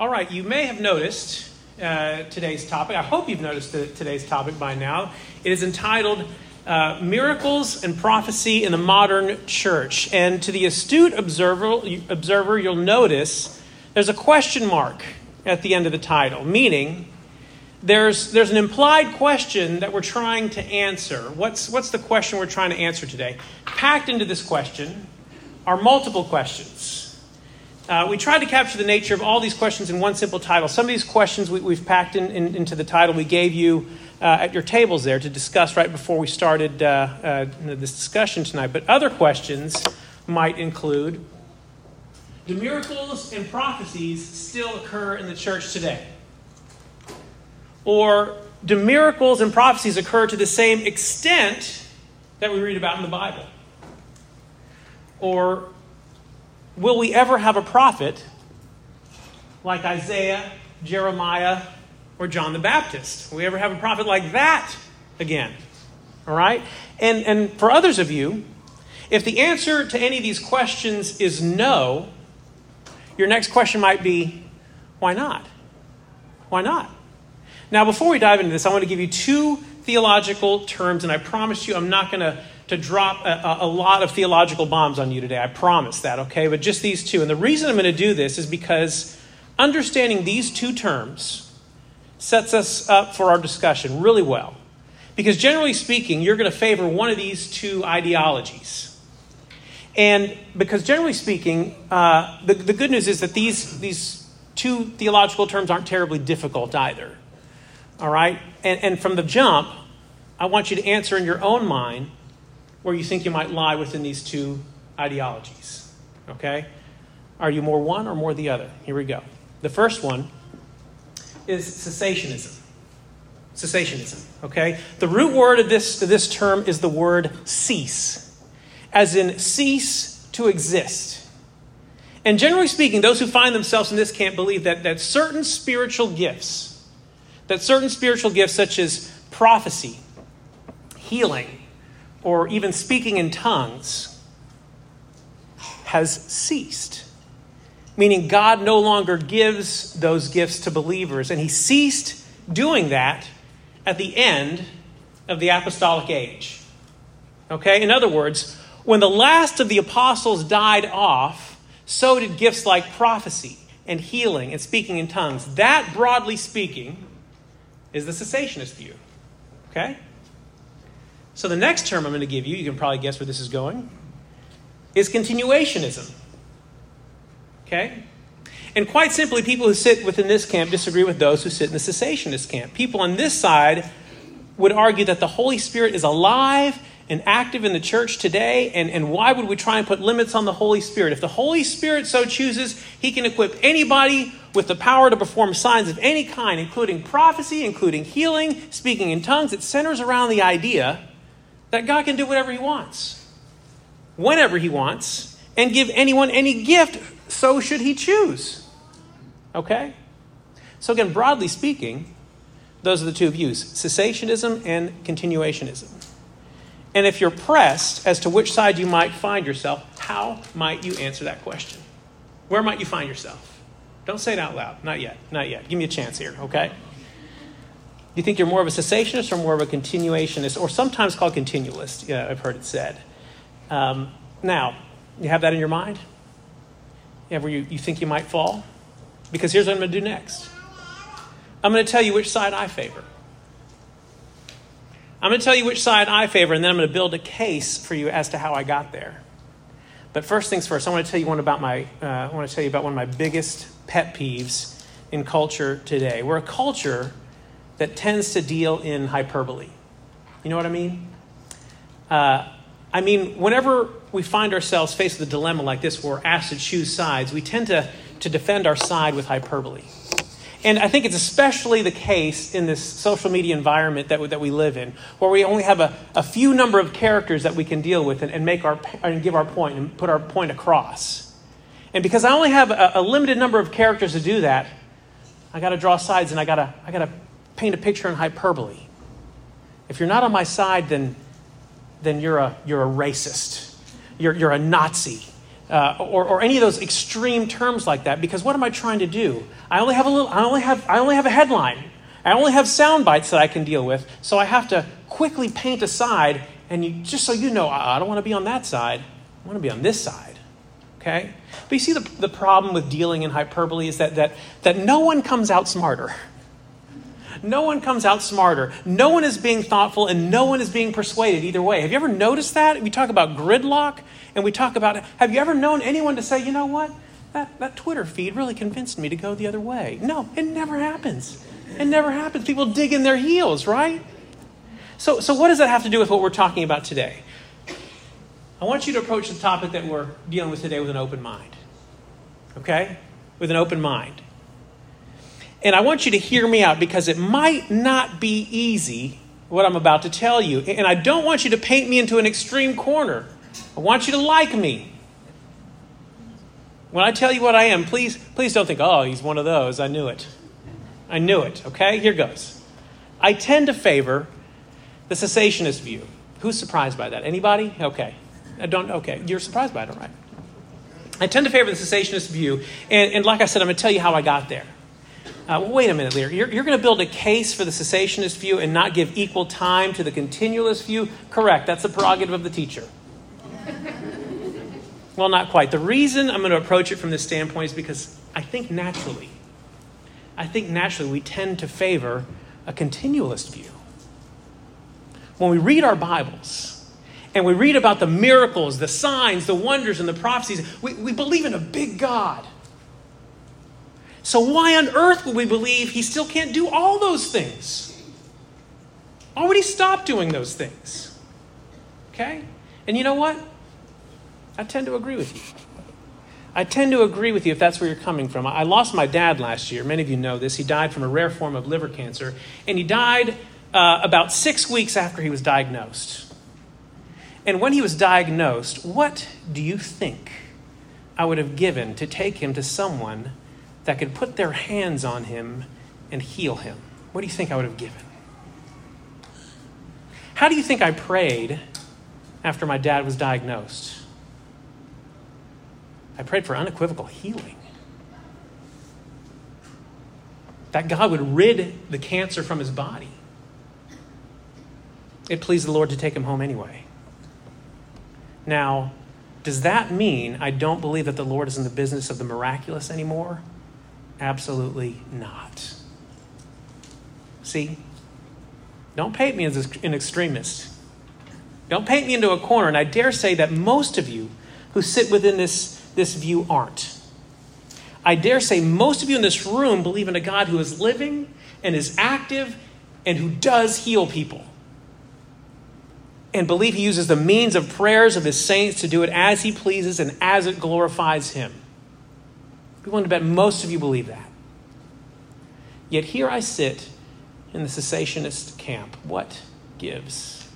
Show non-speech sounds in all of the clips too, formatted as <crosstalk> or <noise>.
All right, you may have noticed uh, today's topic. I hope you've noticed the, today's topic by now. It is entitled uh, Miracles and Prophecy in the Modern Church. And to the astute observer, observer, you'll notice there's a question mark at the end of the title, meaning there's, there's an implied question that we're trying to answer. What's, what's the question we're trying to answer today? Packed into this question are multiple questions. Uh, we tried to capture the nature of all these questions in one simple title. Some of these questions we, have packed in, in, into the title we gave you uh, at your tables there to discuss right before we started uh, uh this discussion tonight. But other questions might include Do miracles and prophecies still occur in the church today? Or do miracles and prophecies occur to the same extent that we read about in the Bible? Or will we ever have a prophet like Isaiah, Jeremiah, or John the Baptist? Will we ever have a prophet like that again? All right? And, and for others of you, if the answer to any of these questions is no, your next question might be why not? Why not? Now, before we dive into this, I want to give you two theological terms, and I promise you I'm not going to to drop a, a, lot of theological bombs on you today. I promise that, okay? But just these two. And the reason I'm going to do this is because understanding these two terms sets us up for our discussion really well. Because generally speaking, you're going to favor one of these two ideologies. And because generally speaking, uh, the, the good news is that these, these two theological terms aren't terribly difficult either. All right? And, and from the jump, I want you to answer in your own mind where you think you might lie within these two ideologies. Okay? Are you more one or more the other? Here we go. The first one is cessationism. Cessationism, okay? The root word of this, of this term is the word cease, as in cease to exist. And generally speaking, those who find themselves in this camp believe that, that certain spiritual gifts, that certain spiritual gifts such as prophecy, healing, or even speaking in tongues has ceased. Meaning, God no longer gives those gifts to believers, and He ceased doing that at the end of the apostolic age. Okay? In other words, when the last of the apostles died off, so did gifts like prophecy and healing and speaking in tongues. That, broadly speaking, is the cessationist view. Okay? So the next term I'm going to give you, you can probably guess where this is going, is continuationism. Okay? And quite simply, people who sit within this camp disagree with those who sit in the cessationist camp. People on this side would argue that the Holy Spirit is alive and active in the church today, and, and why would we try and put limits on the Holy Spirit? If the Holy Spirit so chooses, He can equip anybody with the power to perform signs of any kind, including prophecy, including healing, speaking in tongues. It centers around the idea that God can do whatever He wants, whenever He wants, and give anyone any gift, so should He choose. Okay? So, again, broadly speaking, those are the two views cessationism and continuationism. And if you're pressed as to which side you might find yourself, how might you answer that question? Where might you find yourself? Don't say it out loud. Not yet. Not yet. Give me a chance here, okay? Do you think you're more of a cessationist or more of a continuationist, or sometimes called continualist? Yeah, I've heard it said. Um, now, you have that in your mind? Yeah, where you, you think you might fall? Because here's what I'm going to do next I'm going to tell you which side I favor. I'm going to tell you which side I favor, and then I'm going to build a case for you as to how I got there. But first things first, I want to tell you one about my. Uh, I want to tell you about one of my biggest pet peeves in culture today. We're a culture that tends to deal in hyperbole. You know what I mean? Uh, I mean, whenever we find ourselves faced with a dilemma like this where we're asked to choose sides, we tend to, to defend our side with hyperbole. And I think it's especially the case in this social media environment that that we live in, where we only have a, a few number of characters that we can deal with and, and make our, and give our point and put our point across. And because I only have a, a limited number of characters to do that, I got to draw sides and I got to I got to paint a picture in hyperbole. If you're not on my side, then, then you're, a, you're a racist. You're, you're a Nazi. uh, or, or any of those extreme terms like that because what am I trying to do? I only have a little, I only have, I only have a headline. I only have sound bites that I can deal with, so I have to quickly paint a side. And you, just so you know, I, I don't want to be on that side. I want to be on this side. Okay? But you see, the, the problem with dealing in hyperbole is that, that, that no one comes out smarter. No one comes out smarter. No one is being thoughtful, and no one is being persuaded either way. Have you ever noticed that? We talk about gridlock, and we talk about have you ever known anyone to say, you know what? That, that Twitter feed really convinced me to go the other way. No, it never happens. It never happens. People dig in their heels, right? So, so what does that have to do with what we're talking about today? I want you to approach the topic that we're dealing with today with an open mind. Okay? With an open mind. And I want you to hear me out because it might not be easy what I'm about to tell you. And I don't want you to paint me into an extreme corner. I want you to like me. When I tell you what I am, please, please don't think, oh, he's one of those. I knew it. I knew it. Okay? Here goes. I tend to favor the cessationist view. Who's surprised by that? Anybody? Okay. I don't, okay. You're surprised by it, all right. I tend to favor the cessationist view. And, and like I said, I'm going to tell you how I got there. Uh, wait a minute, Lear. You're, you're going to build a case for the cessationist view and not give equal time to the continualist view? Correct. That's the prerogative of the teacher. <laughs> well, not quite. The reason I'm going to approach it from this standpoint is because I think naturally, I think naturally we tend to favor a continualist view. When we read our Bibles, and we read about the miracles, the signs, the wonders, and the prophecies. We, we believe in a big God. So, why on earth would we believe he still can't do all those things? Already would he stop doing those things? Okay? And you know what? I tend to agree with you. I tend to agree with you if that's where you're coming from. I lost my dad last year. Many of you know this. He died from a rare form of liver cancer, and he died uh, about six weeks after he was diagnosed. And when he was diagnosed, what do you think I would have given to take him to someone that could put their hands on him and heal him? What do you think I would have given? How do you think I prayed after my dad was diagnosed? I prayed for unequivocal healing. That God would rid the cancer from his body. It pleased the Lord to take him home anyway. Now, does that mean I don't believe that the Lord is in the business of the miraculous anymore? Absolutely not. See? Don't paint me as an extremist. Don't paint me into a corner, and I dare say that most of you who sit within this, this view aren't. I dare say most of you in this room believe in a God who is living and is active and who does heal people and believe he uses the means of prayers of his saints to do it as he pleases and as it glorifies him. We want to bet most of you believe that. Yet here I sit in the cessationist camp. What gives?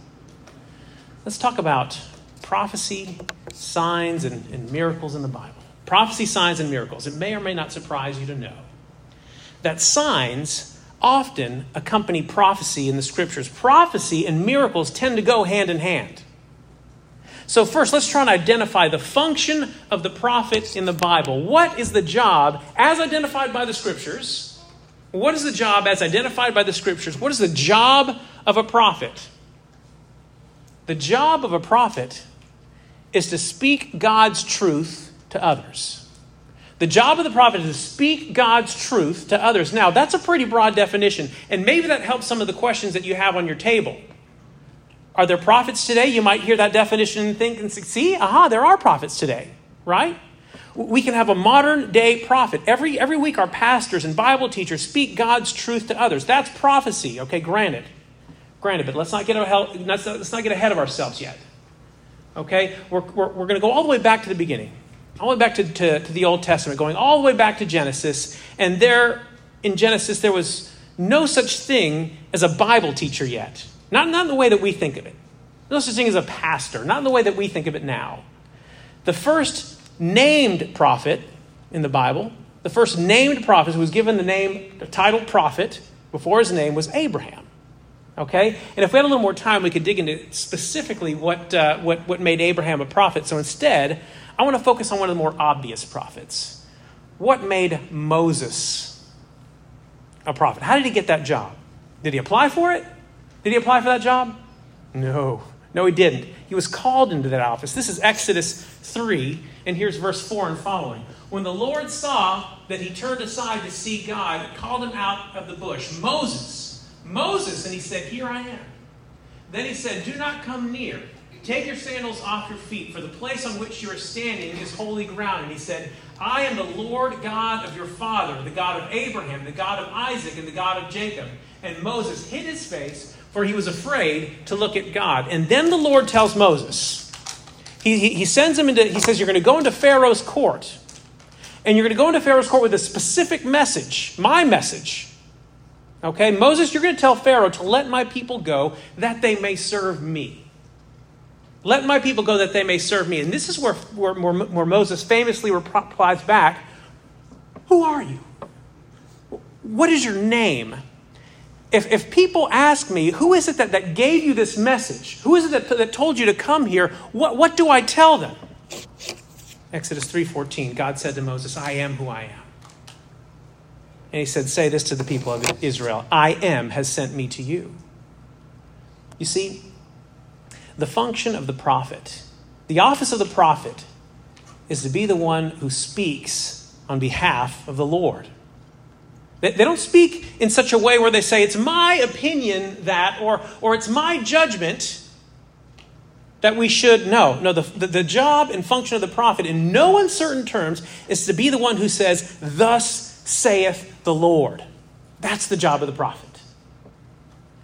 Let's talk about prophecy, signs, and, and miracles in the Bible. Prophecy, signs, and miracles. It may or may not surprise you to know that signs often accompany prophecy in the scriptures. Prophecy and miracles tend to go hand in hand. So, first, let's try and identify the function of the prophet in the Bible. What is the job as identified by the scriptures? What is the job as identified by the scriptures? What is the job of a prophet? The job of a prophet is to speak God's truth to others. The job of the prophet is to speak God's truth to others. Now, that's a pretty broad definition, and maybe that helps some of the questions that you have on your table. Are there prophets today? You might hear that definition and think and see, aha, there are prophets today, right? We can have a modern day prophet. Every, every week, our pastors and Bible teachers speak God's truth to others. That's prophecy, okay, granted. Granted, but let's not get, ahead, let's not, get ahead of ourselves yet. Okay? We're, we're, we're going to go all the way back to the beginning all the way back to, to, to, the Old Testament, going all the way back to Genesis. And there in Genesis, there was no such thing as a Bible teacher yet. Not, not in the way that we think of it. No such thing as a pastor, not in the way that we think of it now. The first named prophet in the Bible, the first named prophet who was given the name, the title prophet before his name was Abraham. Okay? And if we had a little more time, we could dig into specifically what, uh, what, what made Abraham a prophet. So instead, I want to focus on one of the more obvious prophets. What made Moses a prophet? How did he get that job? Did he apply for it? Did he apply for that job? No. No, he didn't. He was called into that office. This is Exodus 3, and here's verse 4 and following. When the Lord saw that he turned aside to see God, called him out of the bush, Moses, Moses, and he said, Here I am. Then he said, Do not come near. Take your sandals off your feet, for the place on which you are standing is holy ground. And he said, I am the Lord God of your father, the God of Abraham, the God of Isaac, and the God of Jacob. And Moses hid his face, for he was afraid to look at God. And then the Lord tells Moses, he, he, he sends him into, he says, You're going to go into Pharaoh's court. And you're going to go into Pharaoh's court with a specific message, my message. Okay, Moses, you're going to tell Pharaoh to let my people go that they may serve me. Let my people go that they may serve me. And this is where, where, where Moses famously replies back Who are you? What is your name? If, if people ask me, who is it that, that gave you this message? Who is it that, that told you to come here? What, what do I tell them? Exodus 3:14, God said to Moses, I am who I am. And he said, Say this to the people of Israel I am has sent me to you. You see, the function of the prophet, the office of the prophet, is to be the one who speaks on behalf of the Lord. They, don't speak in such a way where they say, It's my opinion that, or, or it's my judgment that we should know. No, the, the, the job and function of the prophet, in no uncertain terms, is to be the one who says, Thus saith the Lord. That's the job of the prophet.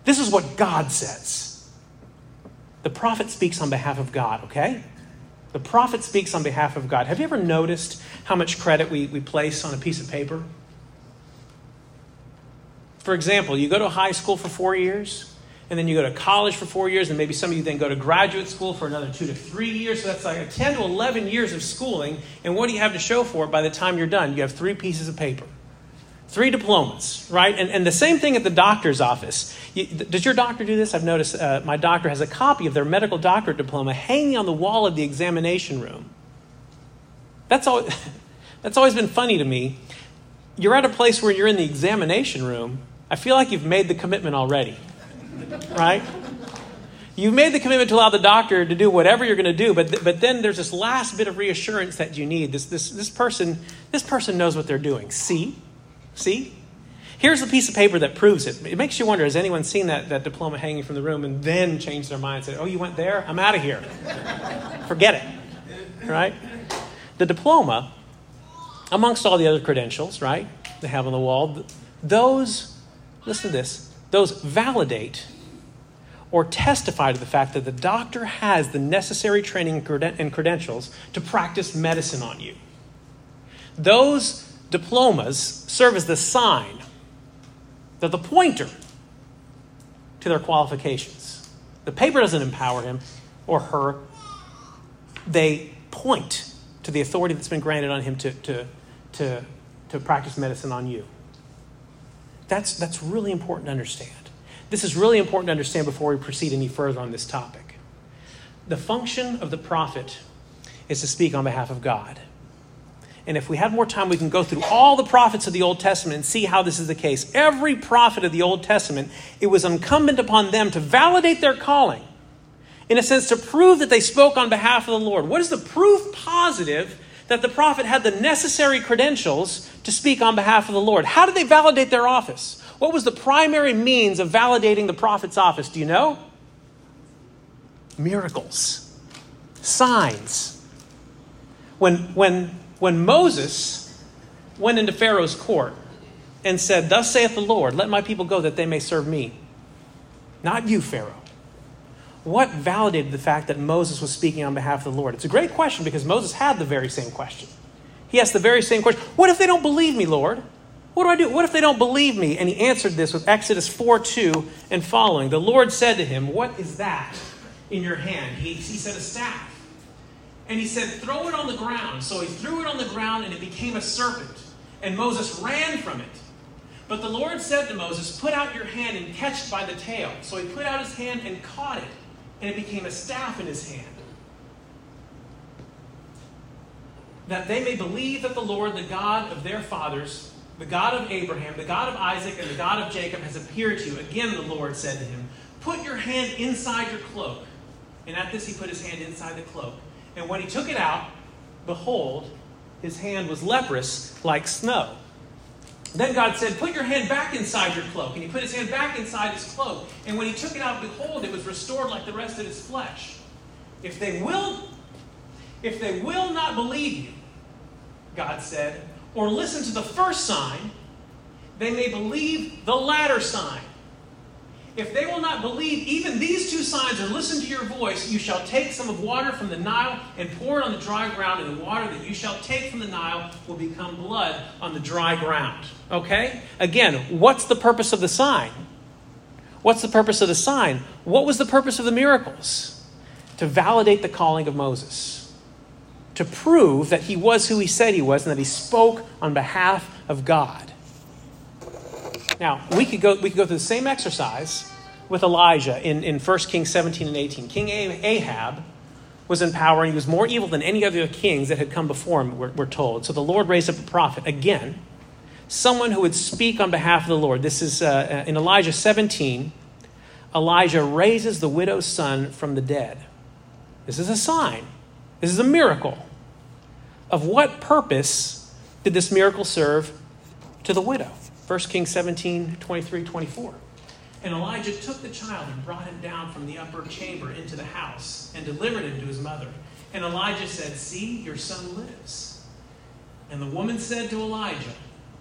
This is what God says. The prophet speaks on behalf of God, okay? The prophet speaks on behalf of God. Have you ever noticed how much credit we, we place on a piece of paper? For example, you go to high school for four years, and then you go to college for four years, and maybe some of you then go to graduate school for another two to three years. So that's like 10 to 11 years of schooling. And what do you have to show for it by the time you're done? You have three pieces of paper. Three diplomas, right? And, and the same thing at the doctor's office. You, does your doctor do this? I've noticed uh, my doctor has a copy of their medical doctorate diploma hanging on the wall of the examination room. That's, all, <laughs> that's always been funny to me. You're at a place where you're in the examination room. I feel like you've made the commitment already, right? You've made the commitment to allow the doctor to do whatever you're going to do, but, th- but then there's this last bit of reassurance that you need. This, this, this, person, this person knows what they're doing. See? See? Here's the piece of paper that proves it. It makes you wonder has anyone seen that, that diploma hanging from the room and then changed their mind and said, oh, you went there? I'm out of here. Forget it. Right? The diploma, amongst all the other credentials, right, they have on the wall, those, listen to this, those validate or testify to the fact that the doctor has the necessary training and credentials to practice medicine on you. Those diplomas serve as the sign, they're the pointer to their qualifications. The paper doesn't empower him or her, they point to the authority that's been granted on him to, to, to, to practice medicine on you. That's, that's really important to understand. This is really important to understand before we proceed any further on this topic. The function of the prophet is to speak on behalf of God. And if we have more time, we can go through all the prophets of the Old Testament and see how this is the case. Every prophet of the Old Testament, it was incumbent upon them to validate their calling. In a sense, to prove that they spoke on behalf of the Lord. What is the proof positive that the prophet had the necessary credentials to speak on behalf of the Lord? How did they validate their office? What was the primary means of validating the prophet's office? Do you know? Miracles, signs. When, when when Moses went into Pharaoh's court and said, Thus saith the Lord, let my people go that they may serve me. Not you, Pharaoh. What validated the fact that Moses was speaking on behalf of the Lord? It's a great question because Moses had the very same question. He asked the very same question What if they don't believe me, Lord? What do I do? What if they don't believe me? And he answered this with Exodus 4 2 and following. The Lord said to him, What is that in your hand? He, he said, A staff. And he said, Throw it on the ground. So he threw it on the ground, and it became a serpent. And Moses ran from it. But the Lord said to Moses, Put out your hand and catch it by the tail. So he put out his hand and caught it, and it became a staff in his hand. that they may believe that the Lord, the God of their fathers, the God of Abraham, the God of Isaac, and the God of Jacob, has appeared to you. Again, the Lord said to him, Put your hand inside your cloak. And at this, he put his hand inside the cloak. And when he took it out, behold, his hand was leprous like snow. Then God said, Put your hand back inside your cloak. And he put his hand back inside his cloak. And when he took it out, behold, it was restored like the rest of his flesh. If they will, if they will not believe you, God said, or listen to the first sign, they may believe the latter sign. If they will not believe even these two signs or listen to your voice, you shall take some of water from the Nile and pour it on the dry ground, and the water that you shall take from the Nile will become blood on the dry ground. Okay? Again, what's the purpose of the sign? What's the purpose of the sign? What was the purpose of the miracles? To validate the calling of Moses, to prove that he was who he said he was and that he spoke on behalf of God. Now, we could go, we could go through the same exercise with Elijah in, in 1 Kings 17 and 18. King Ahab was in power, and he was more evil than any other kings that had come before him, we're, we're told. So the Lord raised up a prophet, again, someone who would speak on behalf of the Lord. This is uh, in Elijah 17. Elijah raises the widow's son from the dead. This is a sign, this is a miracle. Of what purpose did this miracle serve to the widow? 1 Kings 17, 23, 24. And Elijah took the child and brought him down from the upper chamber into the house and delivered him to his mother. And Elijah said, See, your son lives. And the woman said to Elijah,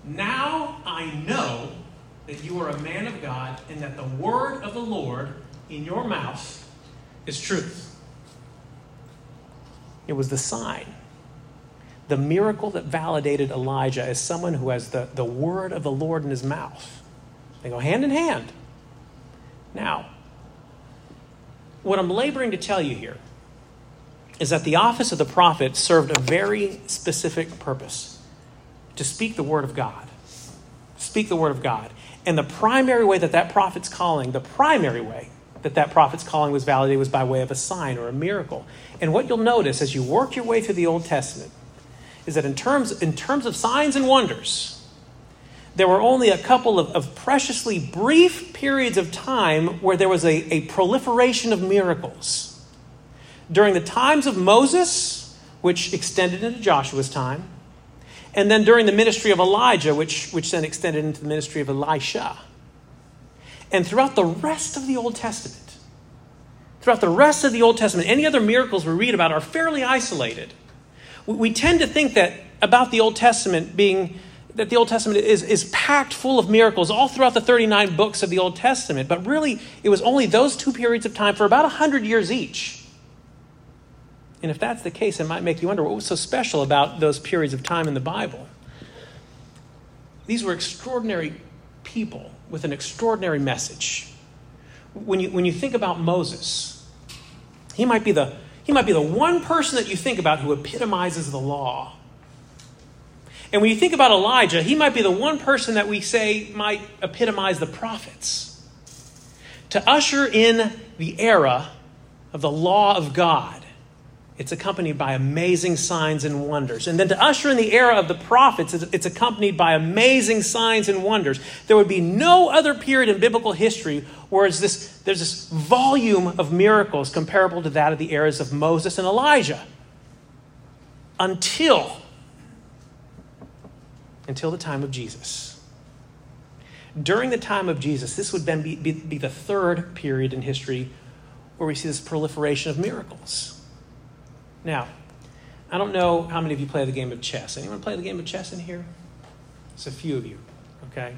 Now I know that you are a man of God and that the word of the Lord in your mouth is truth. It was the sign the miracle that validated Elijah as someone who has the, the word of the Lord in his mouth. They go hand in hand. Now, what I'm laboring to tell you here is that the office of the prophet served a very specific purpose to speak the word of God. Speak the word of God. And the primary way that that prophet's calling, the primary way that that prophet's calling was validated was by way of a sign or a miracle. And what you'll notice as you work your way through the Old Testament is that in terms, in terms of signs and wonders, there were only a couple of, of preciously brief periods of time where there was a, a proliferation of miracles. During the times of Moses, which extended into Joshua's time, and then during the ministry of Elijah, which, which then extended into the ministry of Elisha. And throughout the rest of the Old Testament, throughout the rest of the Old Testament, any other miracles we read about are fairly isolated we tend to think that about the Old Testament being that the Old Testament is, is packed full of miracles all throughout the 39 books of the Old Testament, but really it was only those two periods of time for about 100 years each. And if that's the case, it might make you wonder what was so special about those periods of time in the Bible. These were extraordinary people with an extraordinary message. When you, when you think about Moses, he might be the he might be the one person that you think about who epitomizes the law. And when you think about Elijah, he might be the one person that we say might epitomize the prophets. To usher in the era of the law of God, it's accompanied by amazing signs and wonders. And then to usher in the era of the prophets, it's accompanied by amazing signs and wonders. There would be no other period in biblical history where this, there's this volume of miracles comparable to that of the eras of Moses and Elijah. Until, until the time of Jesus. During the time of Jesus, this would then be, be, be the third period in history where we see this proliferation of miracles. Now, I don't know how many of you play the game of chess. Anyone play the game of chess in here? It's a few of you, okay?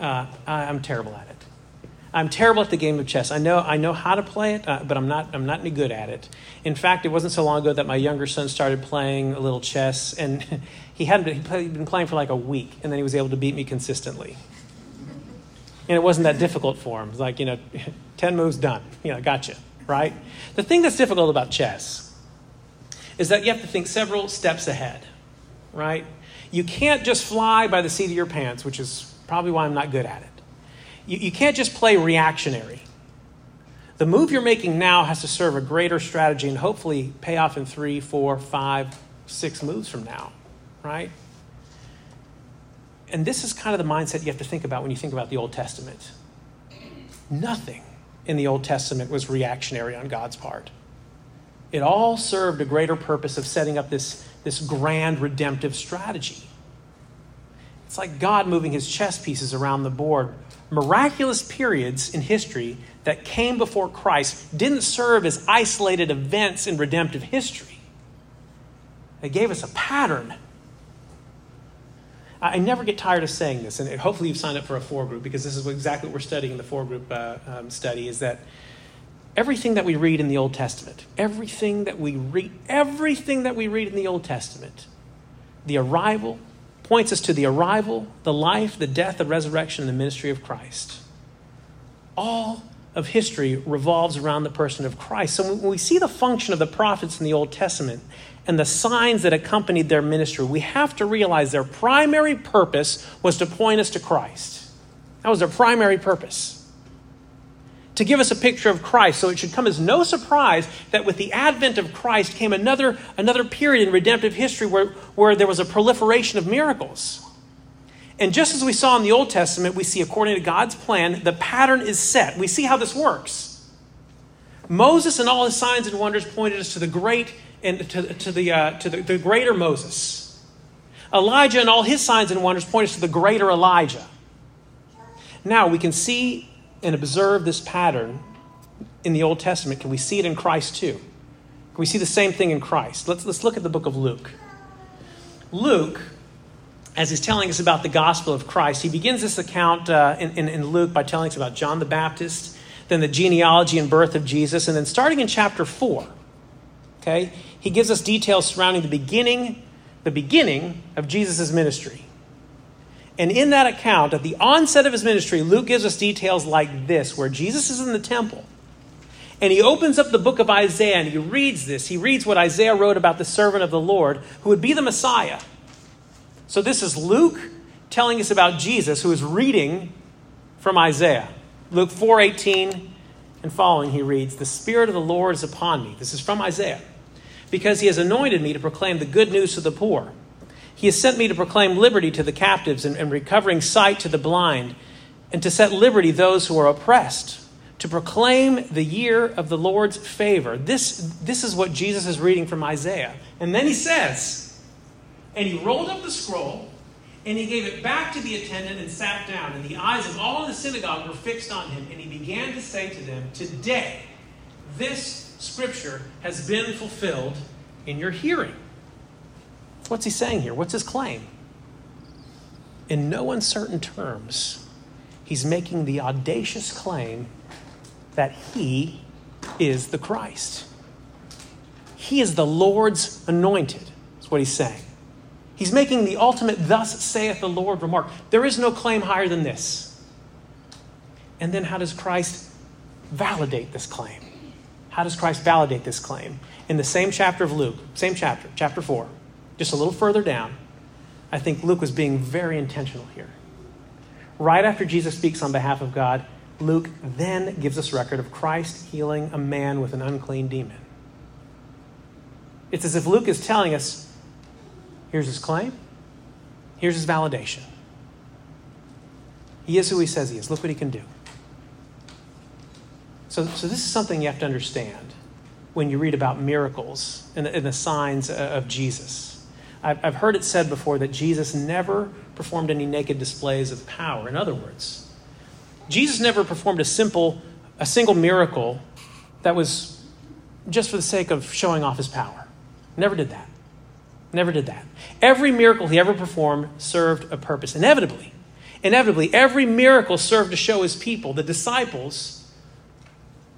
Uh, I, am terrible at it. I'm terrible at the game of chess. I know, I know how to play it, uh, but I'm not, I'm not any good at it. In fact, it wasn't so long ago that my younger son started playing a little chess, and <laughs> he hadn't been, he'd been playing for like a week, and then he was able to beat me consistently. And it wasn't that difficult for him. It was like, you know, <laughs> 10 moves done. You know, gotcha, right? The thing that's difficult about chess is that you have to think several steps ahead, right? You can't just fly by the seat of your pants, which is probably why I'm not good at it. You, you can't just play reactionary. The move you're making now has to serve a greater strategy and hopefully pay off in three, four, five, six moves from now, right? And this is kind of the mindset you have to think about when you think about the Old Testament. Nothing in the Old Testament was reactionary on God's part. It all served a greater purpose of setting up this, this grand redemptive strategy. It's like God moving his chess pieces around the board. Miraculous periods in history that came before Christ didn't serve as isolated events in redemptive history. They gave us a pattern. I never get tired of saying this, and hopefully you've signed up for a four group because this is exactly what we're studying in the four group uh, um, study is that everything that we read in the Old Testament, everything that we read, everything that we read in the Old Testament, the arrival, points us to the arrival, the life, the death, the resurrection, and the ministry of Christ. All of history revolves around the person of Christ. So when we see the function of the prophets in the Old Testament and the signs that accompanied their ministry, we have to realize their primary purpose was to point us to Christ. That was their primary purpose. To give us a picture of Christ. So it should come as no surprise that with the advent of Christ came another, another period in redemptive history where, where there was a proliferation of miracles. And just as we saw in the Old Testament, we see according to God's plan, the pattern is set. We see how this works. Moses and all his signs and wonders pointed us to the great and to, to, the, uh, to the, the greater Moses. Elijah and all his signs and wonders point us to the greater Elijah. Now we can see and observe this pattern in the Old Testament. Can we see it in Christ too? Can we see the same thing in Christ? Let's, let's look at the book of Luke. Luke as he's telling us about the gospel of Christ, he begins this account uh, in, in, in, Luke by telling us about John the Baptist, then the genealogy and birth of Jesus, and then starting in chapter 4, okay, he gives us details surrounding the beginning, the beginning of Jesus' ministry. And in that account, at the onset of his ministry, Luke gives us details like this, where Jesus is in the temple. And he opens up the book of Isaiah and he reads this. He reads what Isaiah wrote about the servant of the Lord, who would be the Messiah. So this is Luke telling us about Jesus who is reading from Isaiah. Luke 4:18 and following he reads, "The spirit of the Lord is upon me." This is from Isaiah. Because he has anointed me to proclaim the good news to the poor. He has sent me to proclaim liberty to the captives and, and recovering sight to the blind, and to set liberty those who are oppressed, to proclaim the year of the Lord's favor. This, this is what Jesus is reading from Isaiah. And then he says, and he rolled up the scroll, and he gave it back to the attendant and sat down. And the eyes of all in the synagogue were fixed on him. And he began to say to them, Today, this scripture has been fulfilled in your hearing. What's he saying here? What's his claim? In no uncertain terms, he's making the audacious claim that he is the Christ. He is the Lord's anointed, That's what he's saying. He's making the ultimate, thus saith the Lord remark. There is no claim higher than this. And then how does Christ validate this claim? How does Christ validate this claim? In the same chapter of Luke, same chapter, chapter 4, just a little further down, I think Luke was being very intentional here. Right after Jesus speaks on behalf of God, Luke then gives us record of Christ healing a man with an unclean demon. It's as if Luke is telling us Here's his claim. Here's his validation. He is who he says he is. Look what he can do. So, so this is something you have to understand when you read about miracles and and the signs of Jesus. I've, heard it said before that Jesus never performed any naked displays of power. In other words, Jesus never performed a simple, a single miracle that was just for the sake of showing off his power. Never did that. Never did that. Every miracle he ever performed served a purpose. Inevitably, inevitably, every miracle served to show his people, the disciples,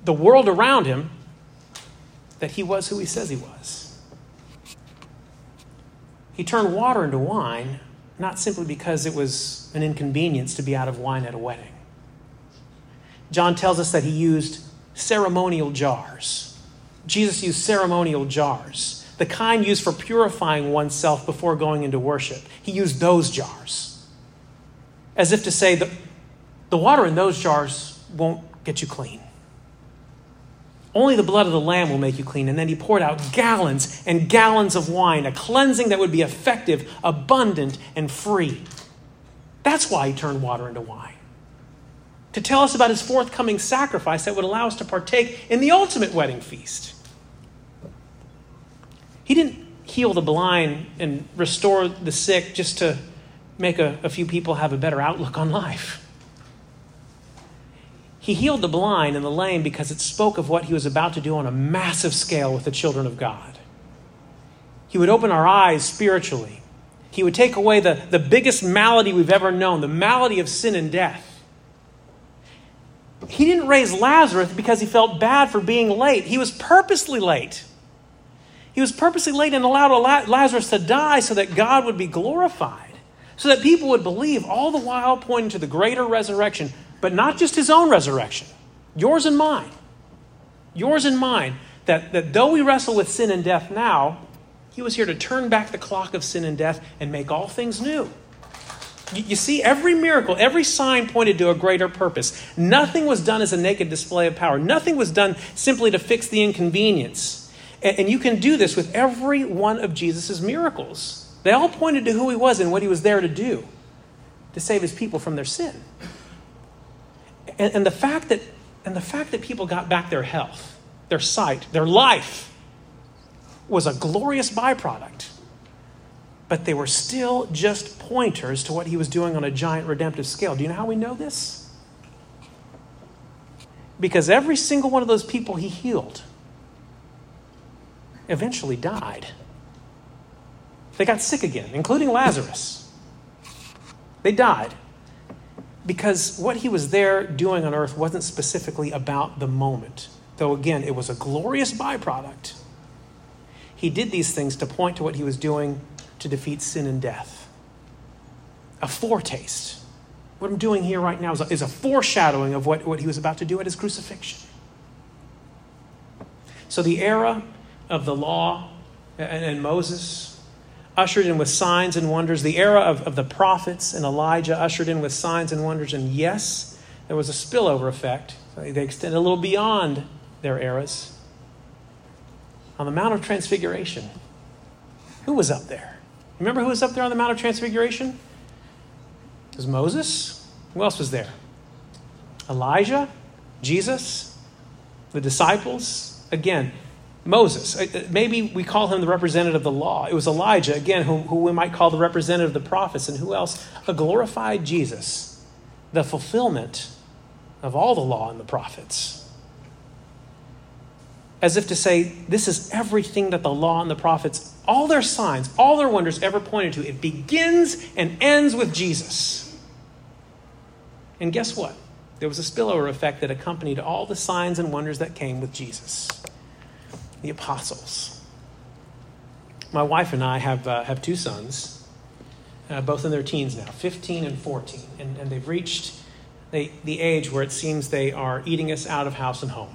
the world around him, that he was who he says he was. He turned water into wine, not simply because it was an inconvenience to be out of wine at a wedding. John tells us that he used ceremonial jars. Jesus used ceremonial jars the kind used for purifying oneself before going into worship. He used those jars. As if to say, the, the water in those jars won't get you clean. Only the blood of the Lamb will make you clean. And then he poured out gallons and gallons of wine, a cleansing that would be effective, abundant, and free. That's why he turned water into wine. To tell us about his forthcoming sacrifice that would allow us to partake in the ultimate wedding feast. He didn't heal the blind and restore the sick just to make a, a few people have a better outlook on life. He healed the blind and the lame because it spoke of what he was about to do on a massive scale with the children of God. He would open our eyes spiritually. He would take away the, the biggest malady we've ever known, the malady of sin and death. He didn't raise Lazarus because he felt bad for being late. He was purposely late. He was purposely late and allowed Lazarus to die so that God would be glorified, so that people would believe, all the while pointing to the greater resurrection but not just his own resurrection, yours and mine. Yours and mine. That, that though we wrestle with sin and death now, he was here to turn back the clock of sin and death and make all things new. You, you see, every miracle, every sign pointed to a greater purpose. Nothing was done as a naked display of power, nothing was done simply to fix the inconvenience. And, and you can do this with every one of Jesus' miracles. They all pointed to who he was and what he was there to do to save his people from their sin and, and the fact that and the fact that people got back their health, their sight, their life was a glorious byproduct. But they were still just pointers to what he was doing on a giant redemptive scale. Do you know how we know this? Because every single one of those people he healed eventually died. They got sick again, including Lazarus. They died because what he was there doing on earth wasn't specifically about the moment, though again, it was a glorious byproduct. He did these things to point to what he was doing to defeat sin and death. A foretaste. What I'm doing here right now is a, is a foreshadowing of what, what he was about to do at his crucifixion. So, the era of the law and, and Moses ushered in with signs and wonders. The era of, of the prophets and Elijah ushered in with signs and wonders. And yes, there was a spillover effect. They extended a little beyond their eras. On the Mount of Transfiguration, who was up there? Remember who was up there on the Mount of Transfiguration? It was Moses. Who else was there? Elijah, Jesus, the disciples. Again, Moses. Uh, uh, maybe we call him the representative of the law. It was Elijah, again, who, who we might call the representative of the prophets. And who else? A glorified Jesus, the fulfillment of all the law and the prophets. As if to say, this is everything that the law and the prophets, all their signs, all their wonders ever pointed to. It begins and ends with Jesus. And guess what? There was a spillover effect that accompanied all the signs and wonders that came with Jesus the apostles. My wife and I have, uh, have two sons, uh, both in their teens now, 15 and 14. And, and they've reached they, the age where it seems they are eating us out of house and home.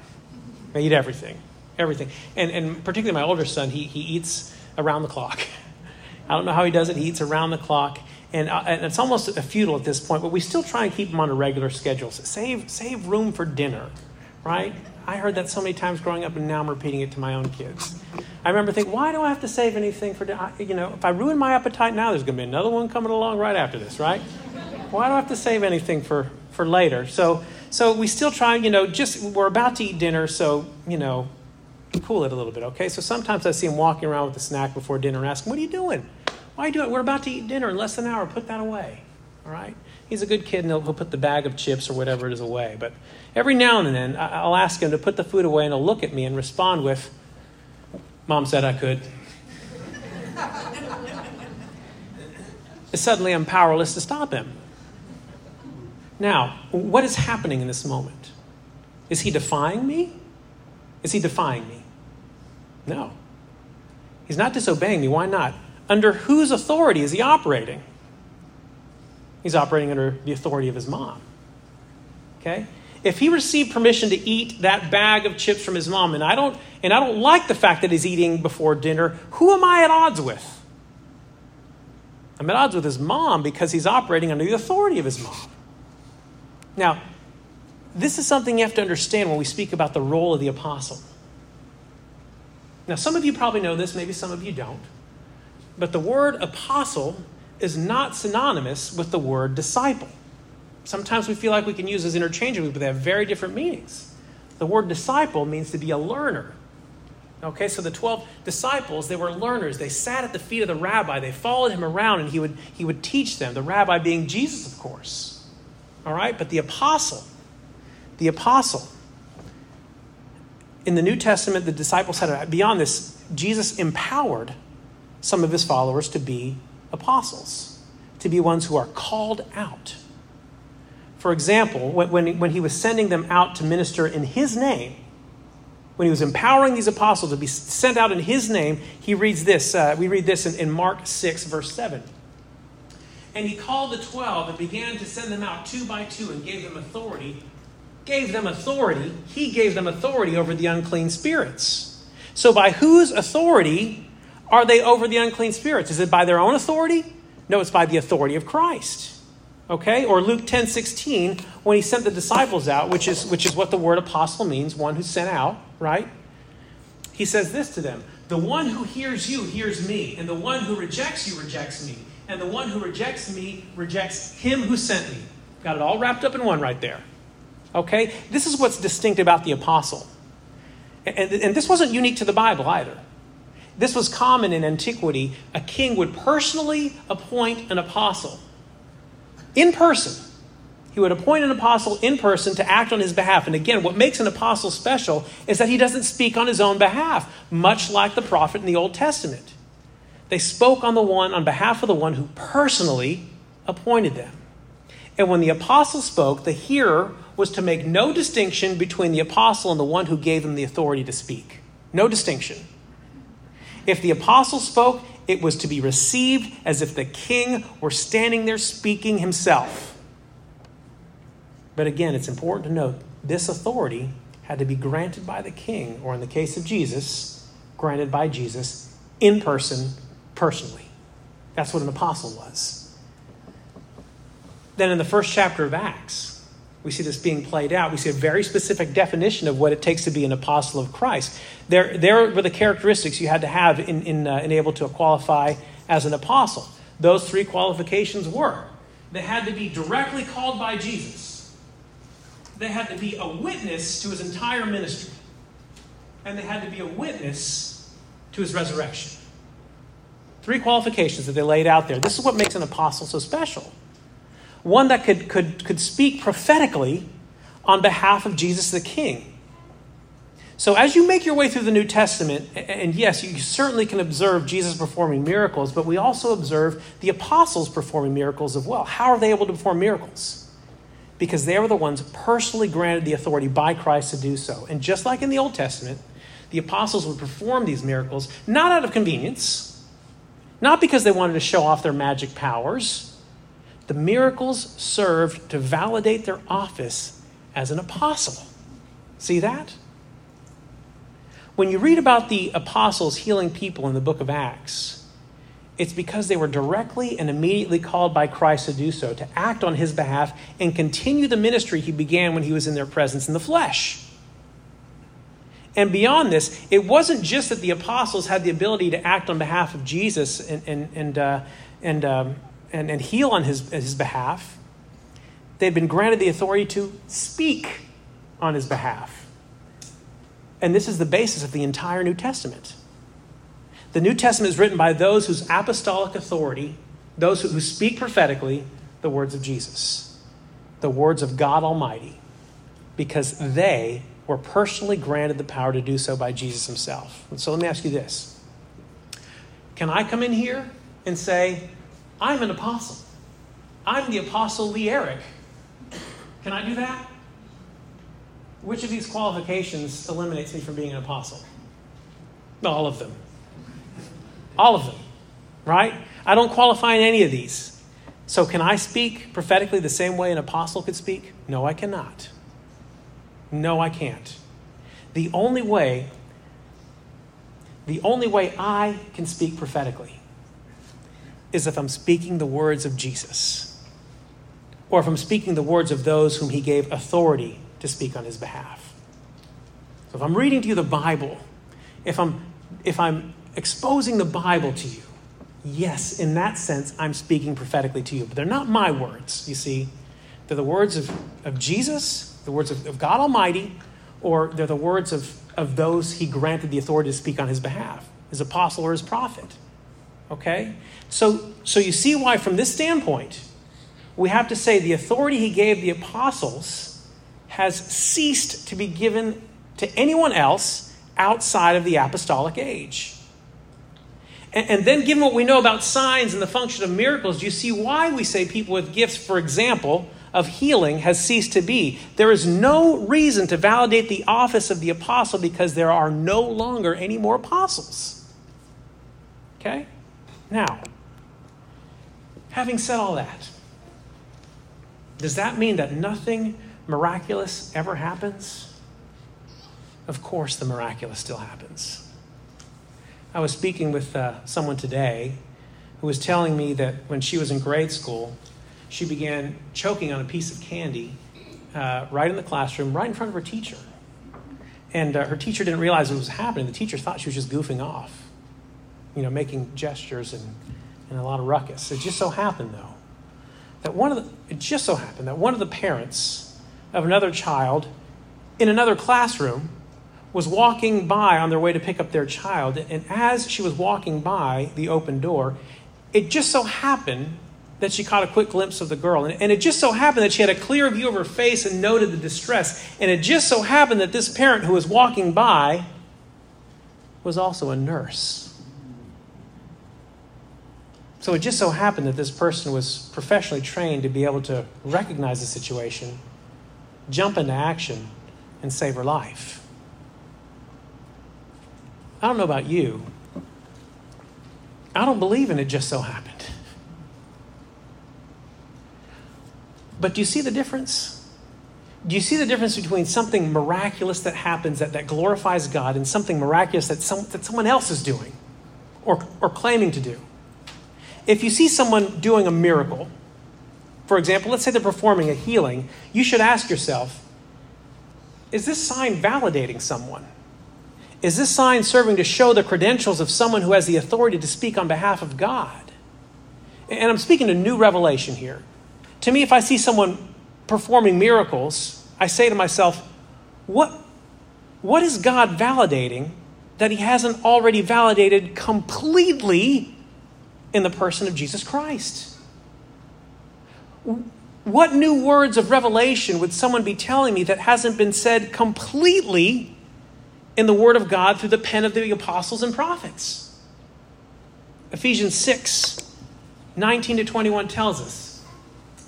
They eat everything, everything. And, and particularly my older son, he, he eats around the clock. <laughs> I don't know how he does it. He eats around the clock. And, uh, and it's almost a futile at this point, but we still try and keep him on a regular schedule. Save, save room for dinner, right? I heard that so many times growing up, and now I'm repeating it to my own kids. I remember thinking, why do I have to save anything for, you know, if I ruin my appetite now, there's going to be another one coming along right after this, right? Why do I have to save anything for, for later? So, so we still try, you know, just, we're about to eat dinner, so, you know, cool it a little bit, okay? So sometimes I see him walking around with a snack before dinner and ask what are you doing? Why are you doing it? We're about to eat dinner in less than an hour. Put that away, all right? He's a good kid and he'll, he'll put the bag of chips or whatever it is away. But every now and then I'll ask him to put the food away and he'll look at me and respond with, Mom said I could. <laughs> Suddenly I'm powerless to stop him. Now, what is happening in this moment? Is he defying me? Is he defying me? No. He's not disobeying me. Why not? Under whose authority is he operating? He's operating under the authority of his mom. Okay? If he received permission to eat that bag of chips from his mom, and I don't and I don't like the fact that he's eating before dinner, who am I at odds with? I'm at odds with his mom because he's operating under the authority of his mom. Now, this is something you have to understand when we speak about the role of the apostle. Now, some of you probably know this, maybe some of you don't. But the word apostle is not synonymous with the word disciple. Sometimes we feel like we can use those interchangeably, but they have very different meanings. The word disciple means to be a learner. Okay, so the 12 disciples, they were learners. They sat at the feet of the rabbi. They followed him around and he would, he would teach them. The rabbi being Jesus, of course. All right, but the apostle, the apostle, in the New Testament, the disciples had, beyond this, Jesus empowered some of his followers to be apostles, to be ones who are called out. For example, when, when, when he was sending them out to minister in his name, when he was empowering these apostles to be sent out in his name, he reads this. Uh, we read this in, in Mark 6, verse 7. And he called the twelve and began to send them out two by two and gave them authority. Gave them authority. He gave them authority over the unclean spirits. So, by whose authority are they over the unclean spirits? Is it by their own authority? No, it's by the authority of Christ. Okay? Or Luke 10 16, when he sent the disciples out, which is, which is what the word apostle means, one who sent out, right? He says this to them The one who hears you hears me, and the one who rejects you rejects me, and the one who rejects me rejects him who sent me. Got it all wrapped up in one right there. Okay? This is what's distinct about the apostle. And, and, and this wasn't unique to the Bible either. This was common in antiquity. A king would personally appoint an apostle in person. He would appoint an apostle in person to act on his behalf. And again, what makes an apostle special is that he doesn't speak on his own behalf, much like the prophet in the Old Testament. They spoke on the one on behalf of the one who personally appointed them. And when the apostle spoke, the hearer was to make no distinction between the apostle and the one who gave them the authority to speak. No distinction. If the apostle spoke, it was to be received as if the king were standing there speaking himself. But again, it's important to note this authority had to be granted by the king, or in the case of Jesus, granted by Jesus in person, personally. That's what an apostle was. Then in the first chapter of Acts, we see this being played out. We see a very specific definition of what it takes to be an apostle of Christ. There, there were the characteristics you had to have in, in, uh, in able to qualify as an apostle. Those three qualifications were they had to be directly called by Jesus, they had to be a witness to his entire ministry, and they had to be a witness to his resurrection. Three qualifications that they laid out there. This is what makes an apostle so special one that could, could, could speak prophetically on behalf of Jesus the King. So, as you make your way through the New Testament, and yes, you certainly can observe Jesus performing miracles, but we also observe the apostles performing miracles as well. How are they able to perform miracles? Because they were the ones personally granted the authority by Christ to do so. And just like in the Old Testament, the apostles would perform these miracles not out of convenience, not because they wanted to show off their magic powers, the miracles served to validate their office as an apostle. See that? When you read about the apostles healing people in the book of Acts, it's because they were directly and immediately called by Christ to do so, to act on his behalf and continue the ministry he began when he was in their presence in the flesh. And beyond this, it wasn't just that the apostles had the ability to act on behalf of Jesus and, and, and, uh, and um, and, and heal on his, his behalf, they'd been granted the authority to speak on his behalf. And this is the basis of the entire New Testament. The New Testament is written by those whose apostolic authority, those who, who speak prophetically the words of Jesus, the words of God Almighty, because they were personally granted the power to do so by Jesus himself. And so let me ask you this Can I come in here and say, I'm an apostle. I'm the apostle Lee Eric. Can I do that? Which of these qualifications eliminates me from being an apostle? All of them. All of them. Right? I don't qualify in any of these. So, can I speak prophetically the same way an apostle could speak? No, I cannot. No, I can't. The only way, the only way I can speak prophetically is if I'm speaking the words of Jesus, or if I'm speaking the words of those whom he gave authority to speak on his behalf. So if I'm reading to you the Bible, if I'm if I'm exposing the Bible to you, yes, in that sense, I'm speaking prophetically to you. But they're not my words, you see. They're the words of, of Jesus, the words of, of God Almighty, or they're the words of, of those he granted the authority to speak on his behalf, his apostle or his prophet. Okay? So, so you see why, from this standpoint, we have to say the authority he gave the apostles has ceased to be given to anyone else outside of the apostolic age. And, and then, given what we know about signs and the function of miracles, do you see why we say people with gifts, for example, of healing has ceased to be? There is no reason to validate the office of the apostle because there are no longer any more apostles. Okay? Now, having said all that, does that mean that nothing miraculous ever happens? Of course, the miraculous still happens. I was speaking with uh, someone today who was telling me that when she was in grade school, she began choking on a piece of candy uh, right in the classroom, right in front of her teacher. And uh, her teacher didn't realize what was happening. The teacher thought she was just goofing off, you know, making gestures and, and a lot of ruckus. It just so happened, though, that one of the, it just so happened that one of the parents of another child in another classroom was walking by on their way to pick up their child. And as she was walking by the open door, it just so happened that she caught a quick glimpse of the girl. And, it just so happened that she had a clear view of her face and noted the distress. And it just so happened that this parent who was walking by was also a nurse. So it just so happened that this person was professionally trained to be able to recognize the situation, jump into action, and save her life. I don't know about you. I don't believe in it just so happened. But do you see the difference? Do you see the difference between something miraculous that happens that, that glorifies God and something miraculous that, some, that someone else is doing or, or claiming to do? If you see someone doing a miracle, for example, let's say they're performing a healing, you should ask yourself is this sign validating someone? Is this sign serving to show the credentials of someone who has the authority to speak on behalf of God? And I'm speaking to new revelation here. To me, if I see someone performing miracles, I say to myself, what, what is God validating that He hasn't already validated completely in the person of Jesus Christ? What new words of revelation would someone be telling me that hasn't been said completely in the Word of God through the pen of the apostles and prophets. Ephesians 6 19 to 21 tells us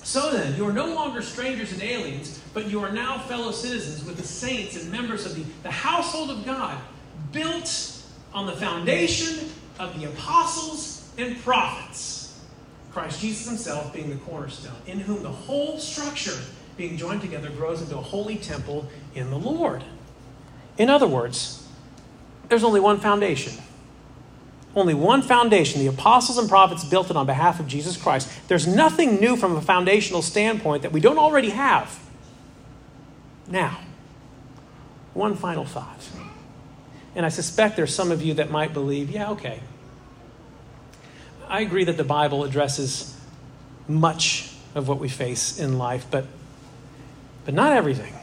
So then, you are no longer strangers and aliens, but you are now fellow citizens with the saints and members of the, the household of God, built on the foundation of the apostles and prophets. Christ Jesus himself being the cornerstone, in whom the whole structure, being joined together, grows into a holy temple in the Lord. In other words, there's only one foundation. Only one foundation. The apostles and prophets built it on behalf of Jesus Christ. There's nothing new from a foundational standpoint that we don't already have. Now, one final thought. And I suspect there's some of you that might believe, yeah, okay. I agree that the Bible addresses much of what we face in life, but, but not everything.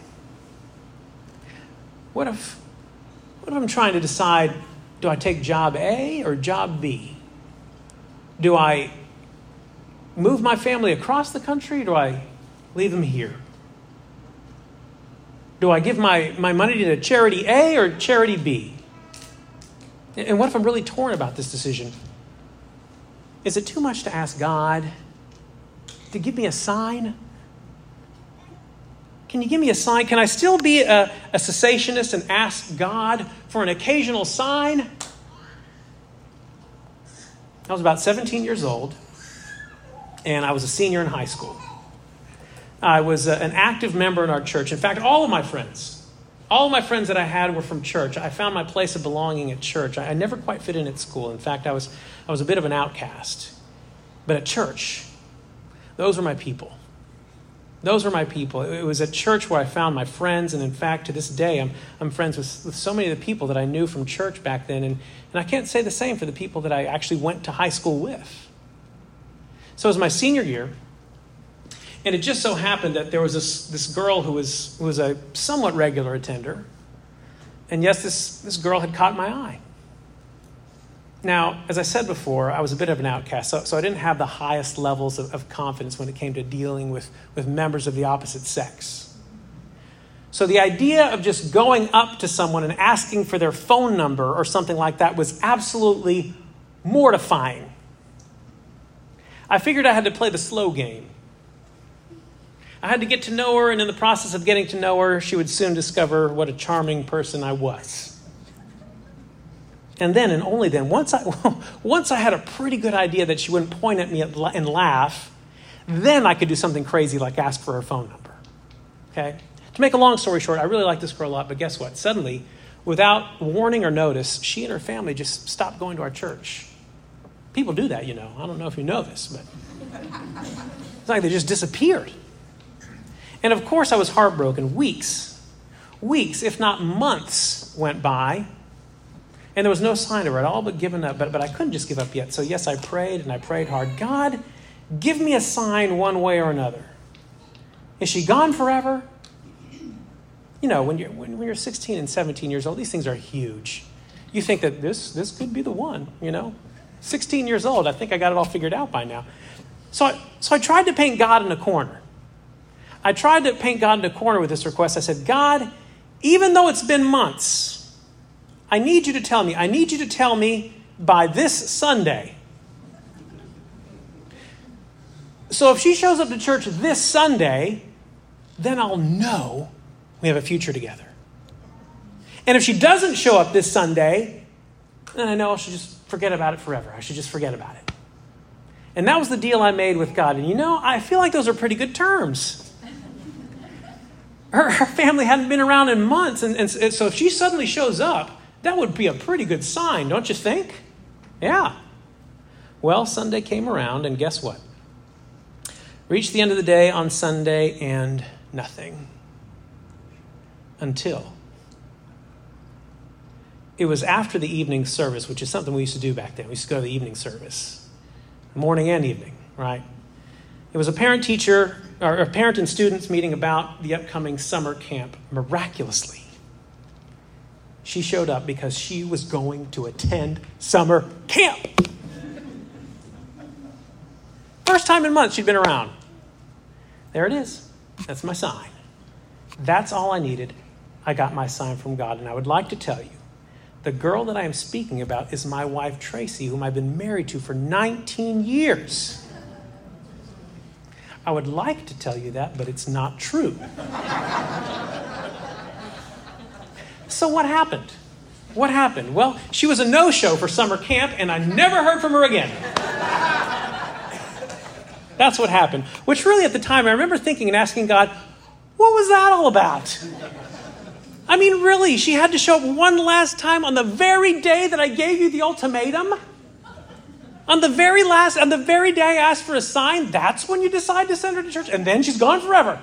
What if, what if I'm trying to decide do I take job A or job B? Do I move my family across the country? do I leave them here? Do I give my, my money to charity A or charity B? And what if I'm really torn about this decision? Is it too much to ask God to give me a sign? Can you give me a sign? Can I still be a, a cessationist and ask God for an occasional sign? I was about 17 years old, and I was a senior in high school. I was a, an active member in our church. In fact, all of my friends, all my friends that I had were from church. I found my place of belonging at church. I, I never quite fit in at school. In fact, I was, I was a bit of an outcast. But at church, those were my people. Those were my people. It was at church where I found my friends, and in fact, to this day, I'm, I'm friends with, with so many of the people that I knew from church back then, and, and I can't say the same for the people that I actually went to high school with. So as my senior year, and it just so happened that there was this, this girl who was, who was a somewhat regular attender, and yes, this, this girl had caught my eye. Now, as I said before, I was a bit of an outcast, so, so I didn't have the highest levels of, of confidence when it came to dealing with, with members of the opposite sex. So the idea of just going up to someone and asking for their phone number or something like that was absolutely mortifying. I figured I had to play the slow game. I had to get to know her, and in the process of getting to know her, she would soon discover what a charming person I was. And then, and only then, once I, <laughs> once I had a pretty good idea that she wouldn't point at me and laugh, then I could do something crazy like ask for her phone number. Okay? To make a long story short, I really like this girl a lot, but guess what? Suddenly, without warning or notice, she and her family just stopped going to our church. People do that, you know. I don't know if you know this, but it's like they just disappeared. And of course, I was heartbroken. Weeks, weeks, if not months, went by and there was no sign of her. I'd all but given up, but, but I couldn't just give up yet. So, yes, I prayed and I prayed hard. God, give me a sign one way or another. Is she gone forever? You know, when you're, when, when you're 16 and 17 years old, these things are huge. You think that this, this could be the one, you know? 16 years old, I think I got it all figured out by now. So I, so I tried to paint God in a corner. I tried to paint God in a corner with this request. I said, God, even though it's been months, I need you to tell me. I need you to tell me by this Sunday. So if she shows up to church this Sunday, then I'll know we have a future together. And if she doesn't show up this Sunday, then I know I should just forget about it forever. I should just forget about it. And that was the deal I made with God. And you know, I feel like those are pretty good terms. Her, her family hadn't been around in months. And, and so if she suddenly shows up, that would be a pretty good sign, don't you think? Yeah. Well, Sunday came around, and guess what? Reached the end of the day on Sunday, and nothing. Until it was after the evening service, which is something we used to do back then. We used to go to the evening service, morning and evening, right? It was a parent teacher, or parent and students meeting about the upcoming summer camp. Miraculously, she showed up because she was going to attend summer camp. First time in months she'd been around. There it is. That's my sign. That's all I needed. I got my sign from God. And I would like to tell you the girl that I am speaking about is my wife, Tracy, whom I've been married to for 19 years. I would like to tell you that, but it's not true. So, what happened? What happened? Well, she was a no show for summer camp, and I never heard from her again. That's what happened. Which, really, at the time, I remember thinking and asking God, what was that all about? I mean, really, she had to show up one last time on the very day that I gave you the ultimatum? On the very last, on the very day I asked for a sign, that's when you decide to send her to church, and then she's gone forever.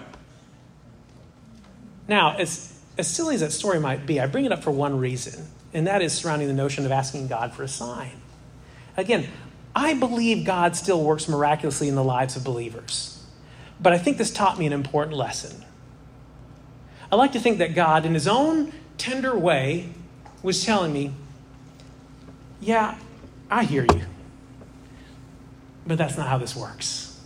Now, it's as silly as that story might be, I bring it up for one reason, and that is surrounding the notion of asking God for a sign. Again, I believe God still works miraculously in the lives of believers, but I think this taught me an important lesson. I like to think that God, in His own tender way, was telling me, Yeah, I hear you, but that's not how this works.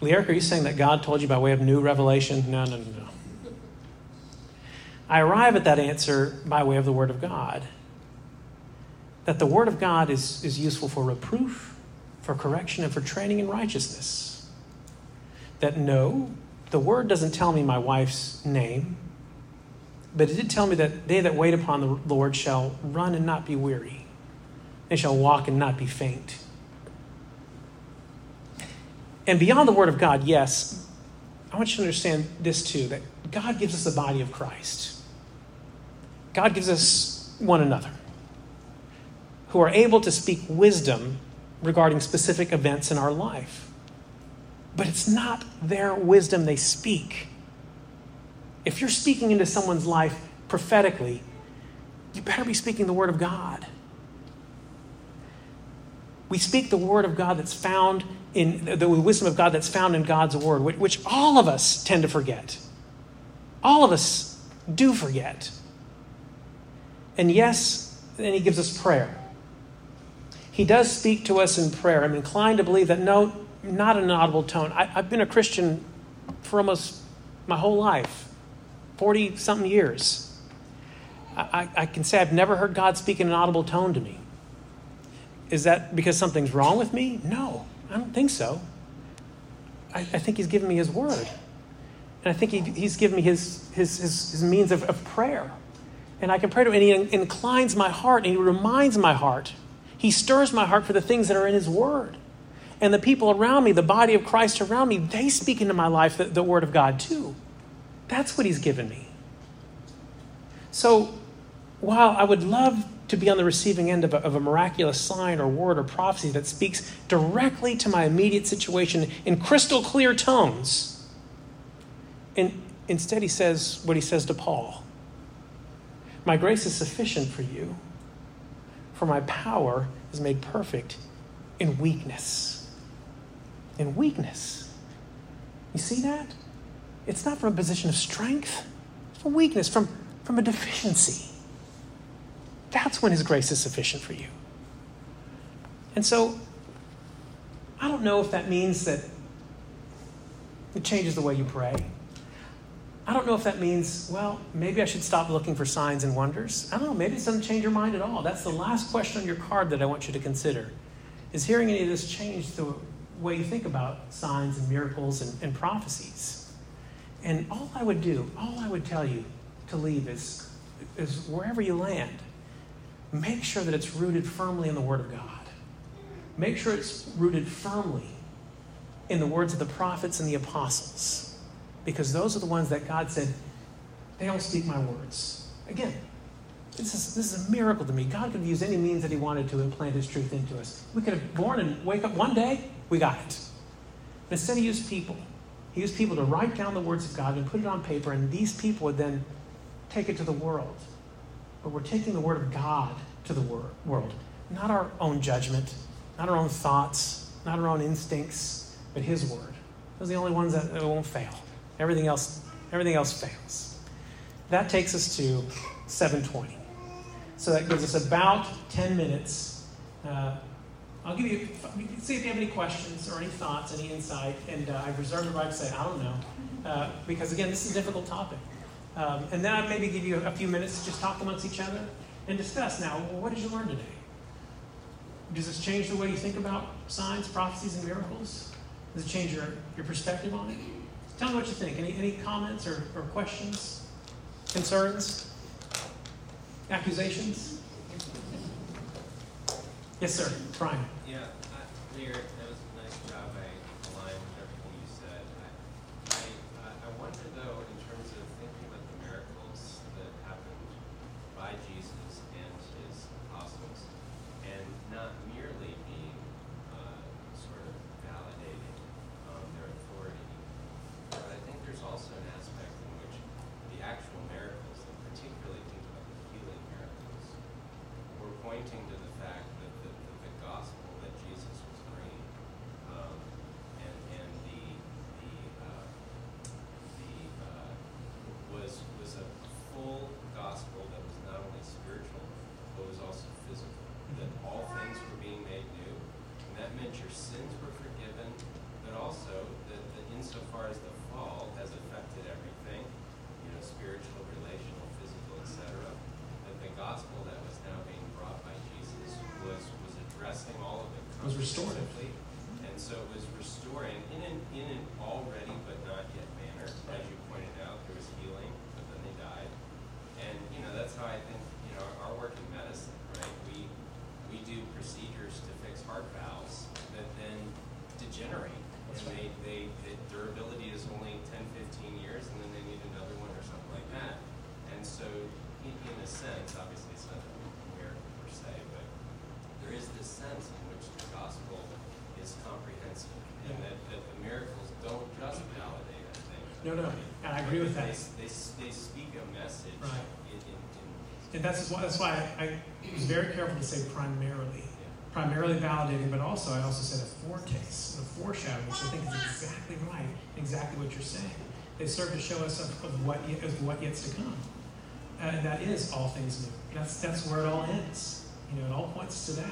Lyric, are you saying that God told you by way of new revelation? No, no, no, no. I arrive at that answer by way of the Word of God. That the Word of God is, is useful for reproof, for correction, and for training in righteousness. That no, the Word doesn't tell me my wife's name, but it did tell me that they that wait upon the Lord shall run and not be weary, they shall walk and not be faint. And beyond the Word of God, yes, I want you to understand this too that God gives us the body of Christ. God gives us one another who are able to speak wisdom regarding specific events in our life. but it's not their wisdom they speak. If you're speaking into someone's life prophetically, you better be speaking the Word of God. We speak the Word of God that's found in the wisdom of God that's found in God's Word, which all of us tend to forget. All of us do forget. And yes, then He gives us prayer. He does speak to us in prayer. I'm inclined to believe that no, not in an audible tone. I, have been a Christian for almost my whole life 40 something years. I, I, can say I've never heard God speak in an audible tone to me. Is that because something's wrong with me? No, I don't think so. I, I think He's given me His word. And I think he, He's given me His, his, his, his means of, of prayer. And I can pray to Him, and He inclines my heart, and He reminds my heart. He stirs my heart for the things that are in His word. And the people around me, the body of Christ around me, they speak into my life the, the word of God too. That's what He's given me. So while I would love to be on the receiving end of a, of a, miraculous sign or word or prophecy that speaks directly to my immediate situation in crystal clear tones, and instead he says what he says to Paul My grace is sufficient for you, for my power is made perfect in weakness. In weakness. You see that? It's not from a position of strength, it's from weakness, from, from a deficiency. That's when His grace is sufficient for you. And so, I don't know if that means that it changes the way you pray. I don't know if that means, well, maybe I should stop looking for signs and wonders. I don't know, maybe it doesn't change your mind at all. That's the last question on your card that I want you to consider. Is hearing any of this change the way you think about signs and miracles and, and prophecies? And all I would do, all I would tell you to leave is, is wherever you land, make sure that it's rooted firmly in the Word of God. Make sure it's rooted firmly in the words of the prophets and the apostles, because those are the ones that God said, they don't speak my words. Again, this is, this is a miracle to me. God could use any means that He wanted to implant His truth into us. We could have born and wake up one day, we got it. But instead, He used people. He used people to write down the words of God and put it on paper, and these people would then take it to the world. But we're taking the Word of God to the wor- world. Not our own judgment, not our own thoughts, not our own instincts, but His Word. Those are the only ones that, won't fail. Everything else, everything else fails. That takes us to 720. So that gives us about 10 minutes. Uh, I'll give you, see if you have any questions or any thoughts, any insight, and uh, I've reserved the right to say, I don't know. Uh, because again, this is a difficult topic. Um, and then I maybe give you a few minutes to just talk amongst each other and discuss now, well, what did you learn today? Does this change the way you think about signs, prophecies, and miracles? Does it change your, your perspective on it? Tell me what you think. Any, any comments or, or questions, concerns, accusations? Yes, sir. Brian. Yeah, I, Lear, that was a nice job. I aligned with everything you said. I, I, I wonder, though, in terms of thinking about the miracles that happened by Jesus and his apostles, and not merely being uh, sort of validating um, their authority, but I think there's also an aspect in which the actual miracles, and particularly think about the healing miracles, were pointing to the fact that the, that the gospel that Jesus was bringing um, and, and the, the, uh, the uh, was, was a full gospel that was not only spiritual, but was also physical. That all things were being made new. And that meant your sins were forgiven, but also that, that insofar as the fall has affected everything, you know, spiritual, relational, physical, etc., that the gospel that was now being brought by Jesus was, was addressing all of it. Was restorative. And so it was restoring in an, in an already but not yet manner. As you pointed out, there was healing, but then they died. And, you know, that's how I think, you know, our work in medicine, right? We, we do procedures to fix heart valves that then degenerate. That's and they, they, the durability is only 10, 15 years, and then they need another one or something like that. And so, in, in a sense, obviously it's not a miracle per se, but there is this sense in which the gospel No, no, and I agree with that. They, they, they speak a message Right. in, in, in And that's why, that's why I, I was very careful to say primarily. yeah. Primarily validating, but also I also said a foretaste, a foreshadow, which I think is exactly right, exactly what you're saying. They serve to show us of, of what yet, of what yet's to come, and that is all things new. That's that's where it all ends. You know, it all points to that.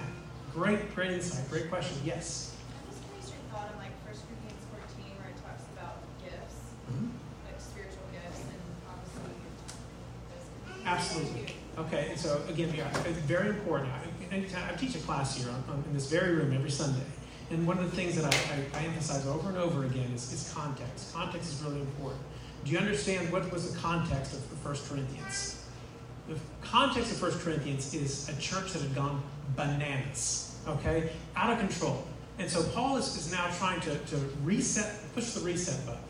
Great, great insight, great question. Yes. I'm just curious your thought on like First Corinthians fourteen, where it talks about gifts, Mhm. like spiritual gifts, and obviously those could be Absolutely. Okay, and so again, yeah, it's very important. I, I teach a class here on, on, in this very room every Sunday, and one of the things that I, I, I emphasize over and over again is, is context. Context is really important. Do you understand what was the context of the First Corinthians? The context of First Corinthians is a church that had gone bananas, okay, out of control. And so Paul is, is now trying to, to reset, push the reset button.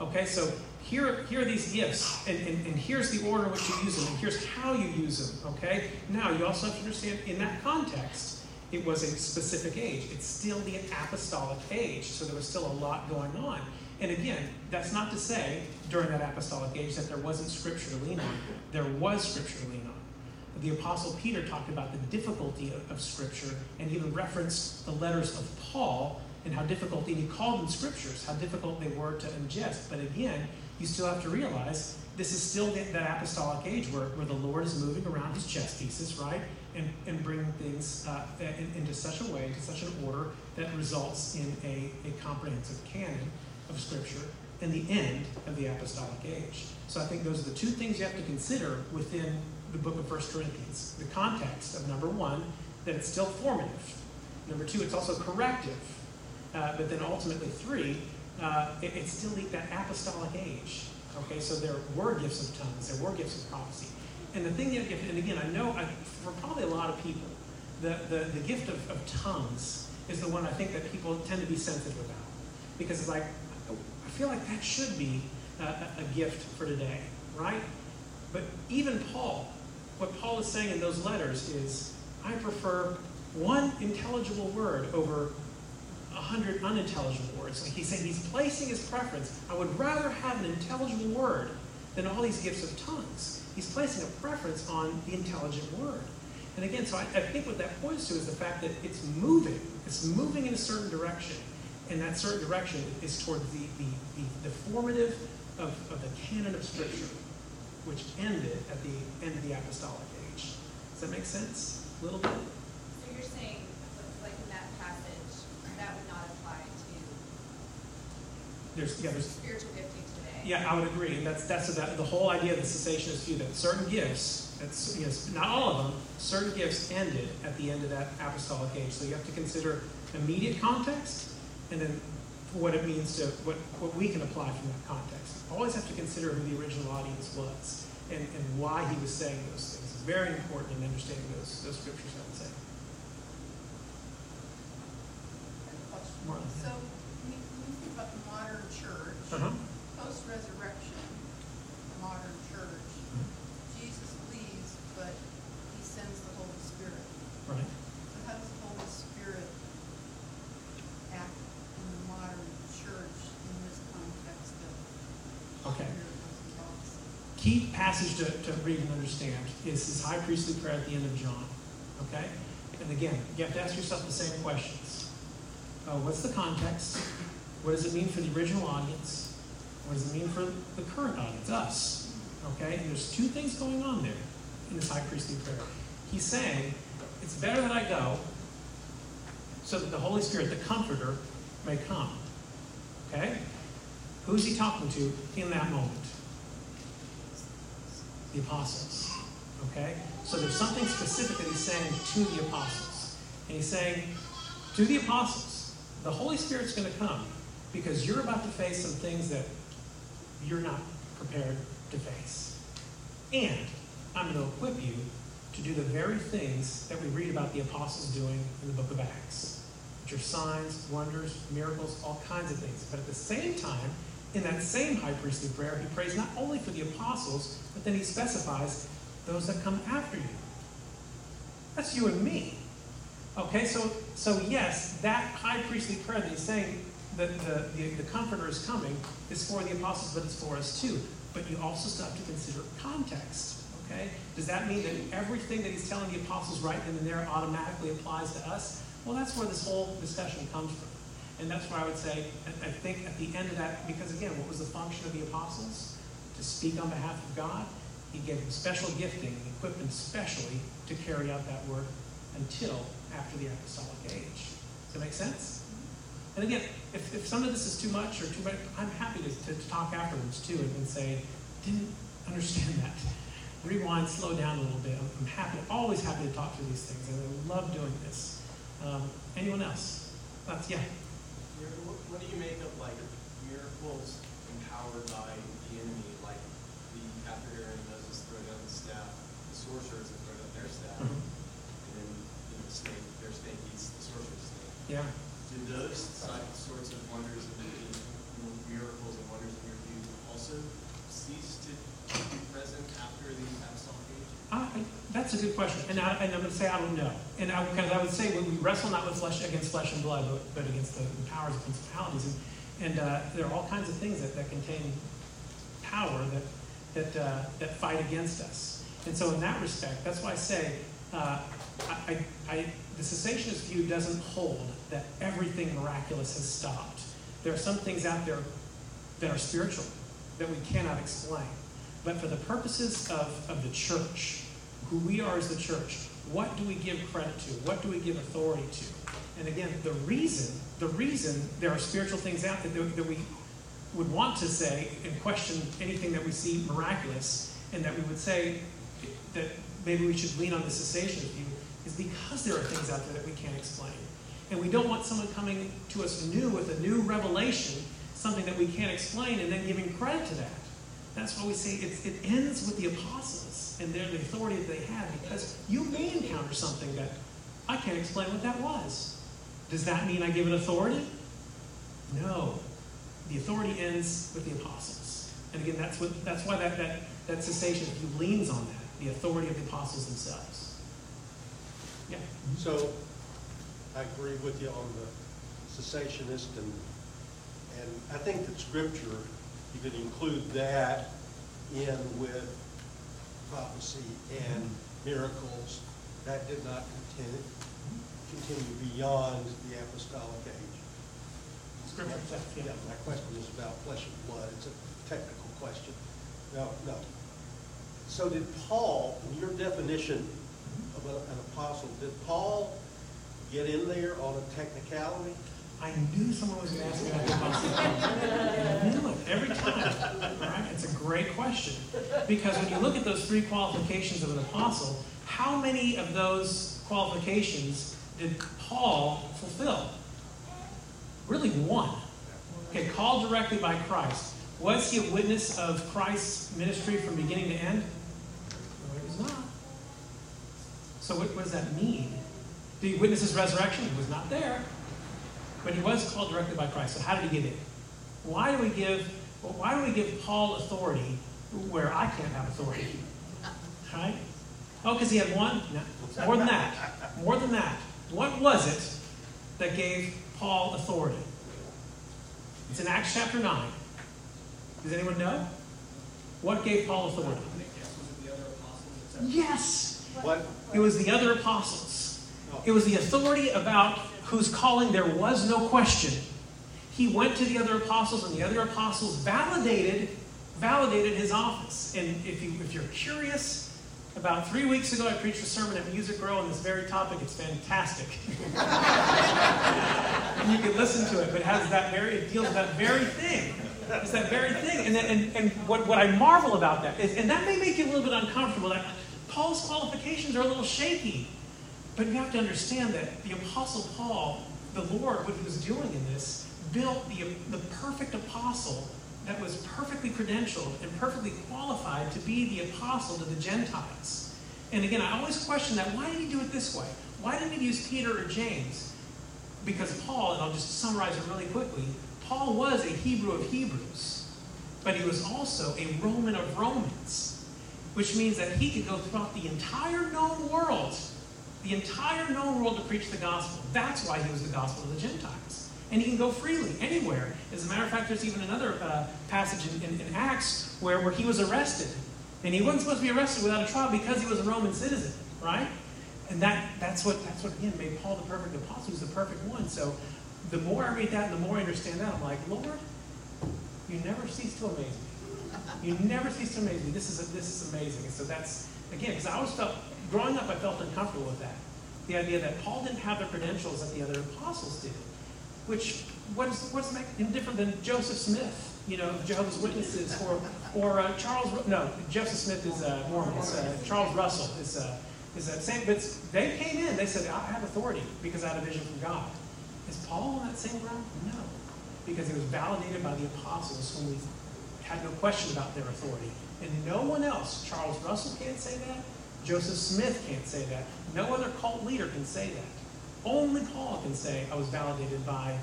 Okay, so here, here are these gifts, and, and, and here's the order in which you use them, and here's how you use them. Okay, now you also have to understand in that context, it was a specific age. It's still the apostolic age, so there was still a lot going on. And again, that's not to say during that apostolic age that there wasn't scripture to lean on. There was scripture to lean on. The Apostle Peter talked about the difficulty of, Scripture and even referenced the letters of Paul and how difficult, and he called them Scriptures, how difficult they were to ingest. But again, you still have to realize this is still that, that apostolic age where, where the Lord is moving around his chess pieces, right? And, and bringing things uh, in, into such a way, into such an order that results in a, a comprehensive canon of Scripture and the end of the apostolic age. So I think those are the two things you have to consider within the book of First Corinthians. The context of number one, that it's still formative. Number two, it's also corrective. Uh, but then ultimately, three, uh, it, it's still that apostolic age. Okay, so there were gifts of tongues, there were gifts of prophecy. And the thing that, if, and again, I know I, for probably a lot of people, the, the, the gift of, of tongues is the one I think that people tend to be sensitive about. Because it's like, I feel like that should be a, a gift for today, right? But even Paul, what Paul is saying in those letters is, I prefer one intelligible word over hundred unintelligible words. Like he's saying, he's placing his preference. I would rather have an intelligible word than all these gifts of tongues. He's placing a preference on the intelligent word. And again, so I, I think what that points to is the fact that it's moving. It's moving in a certain direction. And that certain direction is toward the, the, the, the formative of, of the canon of Scripture, which ended at the end of the apostolic age. Does that make sense? A little bit? So you're saying, like in that passage, that would not apply to There's, yeah, there's, spiritual gifting today? Yeah, I would agree. And that's that's the, the whole idea of the cessationist view that certain gifts, that's yes, not all of them, certain gifts ended at the end of that apostolic age. So you have to consider immediate context and then what it means to what, what we can apply from that context. Always have to consider who the original audience was and, and why he was saying those things. It's very important in understanding those those scriptures, I would say. Marlon, yeah. So, when you when you think about the modern church, Uh-huh. post-resurrection, the modern church, Jesus leaves, but he sends the Holy Spirit. Right. So how does the Holy Spirit act in the modern church in this context of Okay. miracles and prophecy? key passage to, to read and understand is his high priestly prayer at the end of John. Okay? And again, you have to ask yourself the same questions. Uh, what's the context? What does it mean for the original audience? What does it mean for the current audience, us? Okay? There's two things going on there in this high priestly prayer. He's saying, it's better that I go so that the Holy Spirit, the Comforter, may come. Okay? Who's he talking to in that moment? the apostles. Okay? So there's something specific that he's saying to the apostles. And he's saying to the apostles, the Holy Spirit's going to come because you're about to face some things that you're not prepared to face. And I'm going to equip you to do the very things that we read about the apostles doing in the book of Acts, which are signs, wonders, miracles, all kinds of things. But at the same time, in that same high priestly prayer, he prays not only for the apostles, but then he specifies those that come after you. That's you and me. Okay, so so yes, that high priestly prayer that he's saying, the, the, the Comforter is coming is for the apostles, but it's for us too. But you also still have to consider context. Okay? Does that mean that everything that he's telling the apostles right then and there automatically applies to us? Well, that's where this whole discussion comes from. And that's where I would say, I think at the end of that, because again, what was the function of the apostles? To speak on behalf of God. He gave them special gifting, equipped them specially to carry out that work until after the apostolic age. Does that make sense? And again, if, if some of this is too much or too much, I'm happy to, to, to talk afterwards too and, and say, didn't understand that. Rewind, slow down a little bit. I'm, I'm happy, always happy to talk through these things, and I love doing this. Um, anyone else? That's, yeah. What do you make of like miracles empowered by the enemy, like the after Aaron and Moses throw down the staff, the sorcerers throw down their staff, Mhm. and then you know, the snake, their snake eats the sorcerer's snake. Yeah. Those sorts of wonders and miracles and wonders in your view also cease to be present after the apostolic age? That's a good question, and, I, I'm going to say I don't know. And I, because I would say when we wrestle not with flesh against flesh and blood, but, but against the, the powers and principalities, and, and uh, there are all kinds of things that, that contain power that that uh, that fight against us. And so, in that respect, that's why I say uh, I, I, the cessationist view doesn't hold that everything miraculous has stopped. There are some things out there that are spiritual that we cannot explain. But for the purposes of, of the church, who we are as the church, what do we give credit to? What do we give authority to? And again, the reason, the reason there are spiritual things out there that, that we would want to say and question anything that we see miraculous, and that we would say that maybe we should lean on the cessation view, is because there are things out there that we can't explain. And we don't want someone coming to us new with a new revelation, something that we can't explain, and then giving credit to that. That's why we say it, it ends with the apostles and their the authority that they had, because you may encounter something that I can't explain what that was. Does that mean I give it authority? No. The authority ends with the apostles. And again, that's what that's why that, that, that cessation leans on that, the authority of the apostles themselves. Yeah. So, I agree with you on the cessationist, and, and I think that scripture, you could include that in with prophecy and miracles. That did not continue, continue beyond the apostolic age. Scripture, yeah. My question is about flesh and blood, it's a technical question. No, no. So did Paul, in your definition of a- an apostle, did Paul get in there on a technicality? I knew someone was going to ask me that question. I knew it every time. Right? It's a great question. Because when you look at those three qualifications of an apostle, how many of those qualifications did Paul fulfill? Really one. Okay, called directly by Christ. Was he a witness of Christ's ministry from beginning to end? No, he was not. So what, what does that mean? Did he witness his resurrection? He was not there. But he was called directly by Christ. So how did he get in? Why do we give well, why do we give Paul authority where I can't have authority? Right? Oh, because he had one? No. More than that. More than that. What was it that gave Paul authority? It's in Acts chapter 9. Does anyone know? What gave Paul authority? Yes! What, It was the other apostles. It was the authority about whose calling there was no question. He went to the other apostles, and the other apostles validated validated his office. And if you if you're curious, about three weeks ago I preached a sermon at Music Row on this very topic. It's fantastic. <laughs> you can listen to it, but it has that very it deals with that very thing. It's that very thing. And, and, and what, what I marvel about that is, and that may make you a little bit uncomfortable, that Paul's qualifications are a little shaky. But you have to understand that the Apostle Paul, the Lord, what he was doing in this, built the, the perfect apostle that was perfectly credentialed and perfectly qualified to be the apostle to the Gentiles. And again, I always question that. Why did he do it this way? Why didn't he use Peter or James? Because Paul, and I'll just summarize it really quickly, Paul was a Hebrew of Hebrews, but he was also a Roman of Romans, which means that he could go throughout the entire known world, the entire known world to preach the gospel. That's why he was the gospel of the Gentiles. And he can go freely, anywhere. As a matter of fact, there's even another uh, passage in, in, in Acts where, where he was arrested. And he wasn't supposed to be arrested without a trial because he was a Roman citizen, right? And that, that's what that's what again made Paul the perfect apostle. He's the perfect one. So the more I read that, and the more I understand that. I'm like, Lord, you never cease to amaze me. You never cease to amaze me. This is this is amazing. And so that's again because I always felt growing up, I felt uncomfortable with that. The idea that Paul didn't have the credentials that the other apostles did, which what's what's make him different than Joseph Smith, you know, Jehovah's Witnesses, or or uh, Charles. No, Joseph Smith is uh, Mormon. Uh, Charles Russell is. Uh, is that same? But they came in. They said, "I have authority because I had a vision from God." Is Paul on that same ground? No, because he was validated by the apostles, whom we had no question about their authority. And no one else, Charles Russell can't say that. Joseph Smith can't say that. No other cult leader can say that. Only Paul can say, I was validated by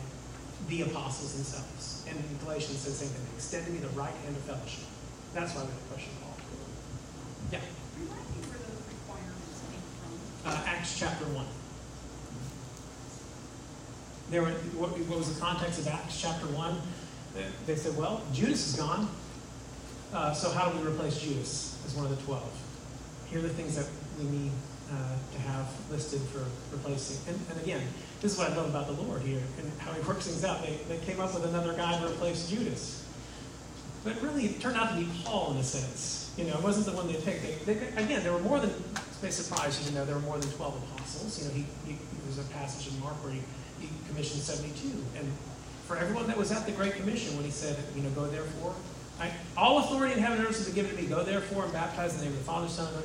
the apostles themselves. And Galatians says the same thing. Extend to me the right hand of fellowship. That's why we have to question Paul. Yeah. Remind me where those requirements came from. Uh, Acts chapter 1. There were, what, what was the context of Acts chapter 1? They- They said, well, Judas is gone. Uh, so how do we replace Judas as one of the 12? Here are the things that we need uh, to have listed for replacing. And, and again, this is what I love about the Lord here and how he <laughs> works things out. They, they came up with another guy to replace Judas. But really, it turned out to be Paul in a sense. You know, it wasn't the one they picked. They, they, again, there were more than, may surprise you to know, there were more than 12 apostles. You know, he, he, there's a passage in Mark where he, he commissioned 72. And for everyone that was at the Great Commission, when he said, you know, go therefore, I, all authority in heaven and earth has been given to me, go therefore and baptize in the name of the Father, Son, and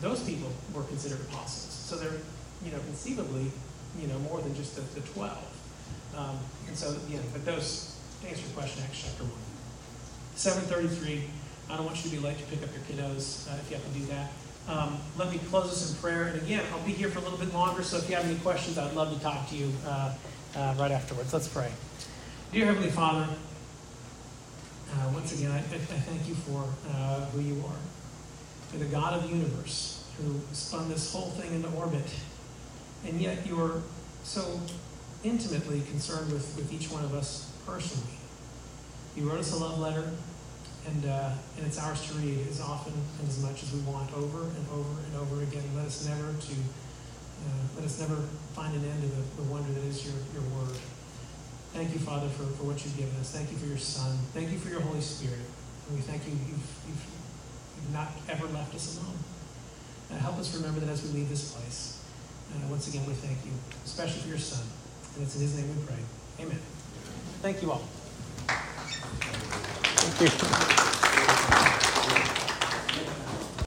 those people were considered apostles. So they're, you know, conceivably, you know, more than just the, the 12. Um, and so, yeah, but those, to answer your question, Acts chapter 1. 733, I don't want you to be late to pick up your kiddos uh, if you have to do that. Um, let me close this in prayer. And again, I'll be here for a little bit longer, so if you have any questions, I'd love to talk to you uh, uh, right afterwards. Let's pray. Dear Heavenly Father, uh, once again, I, I thank you for uh, who you are. The God of the universe who spun this whole thing into orbit. And yet you're so intimately concerned with, with each one of us personally. You wrote us a love letter, and, uh, and it's ours to read as often and as much as we want over and over and over again. Let us never to uh, let us never find an end to the, the wonder that is your, your word. Thank you, Father, for, for what you've given us. Thank you for your Son. Thank you for your Holy Spirit. And we thank you you've You've not ever left us alone. Uh, help us remember that as we leave this place. Uh, once again, we thank you, especially for your Son. And it's in His name we pray. Amen. Thank you all. Thank you.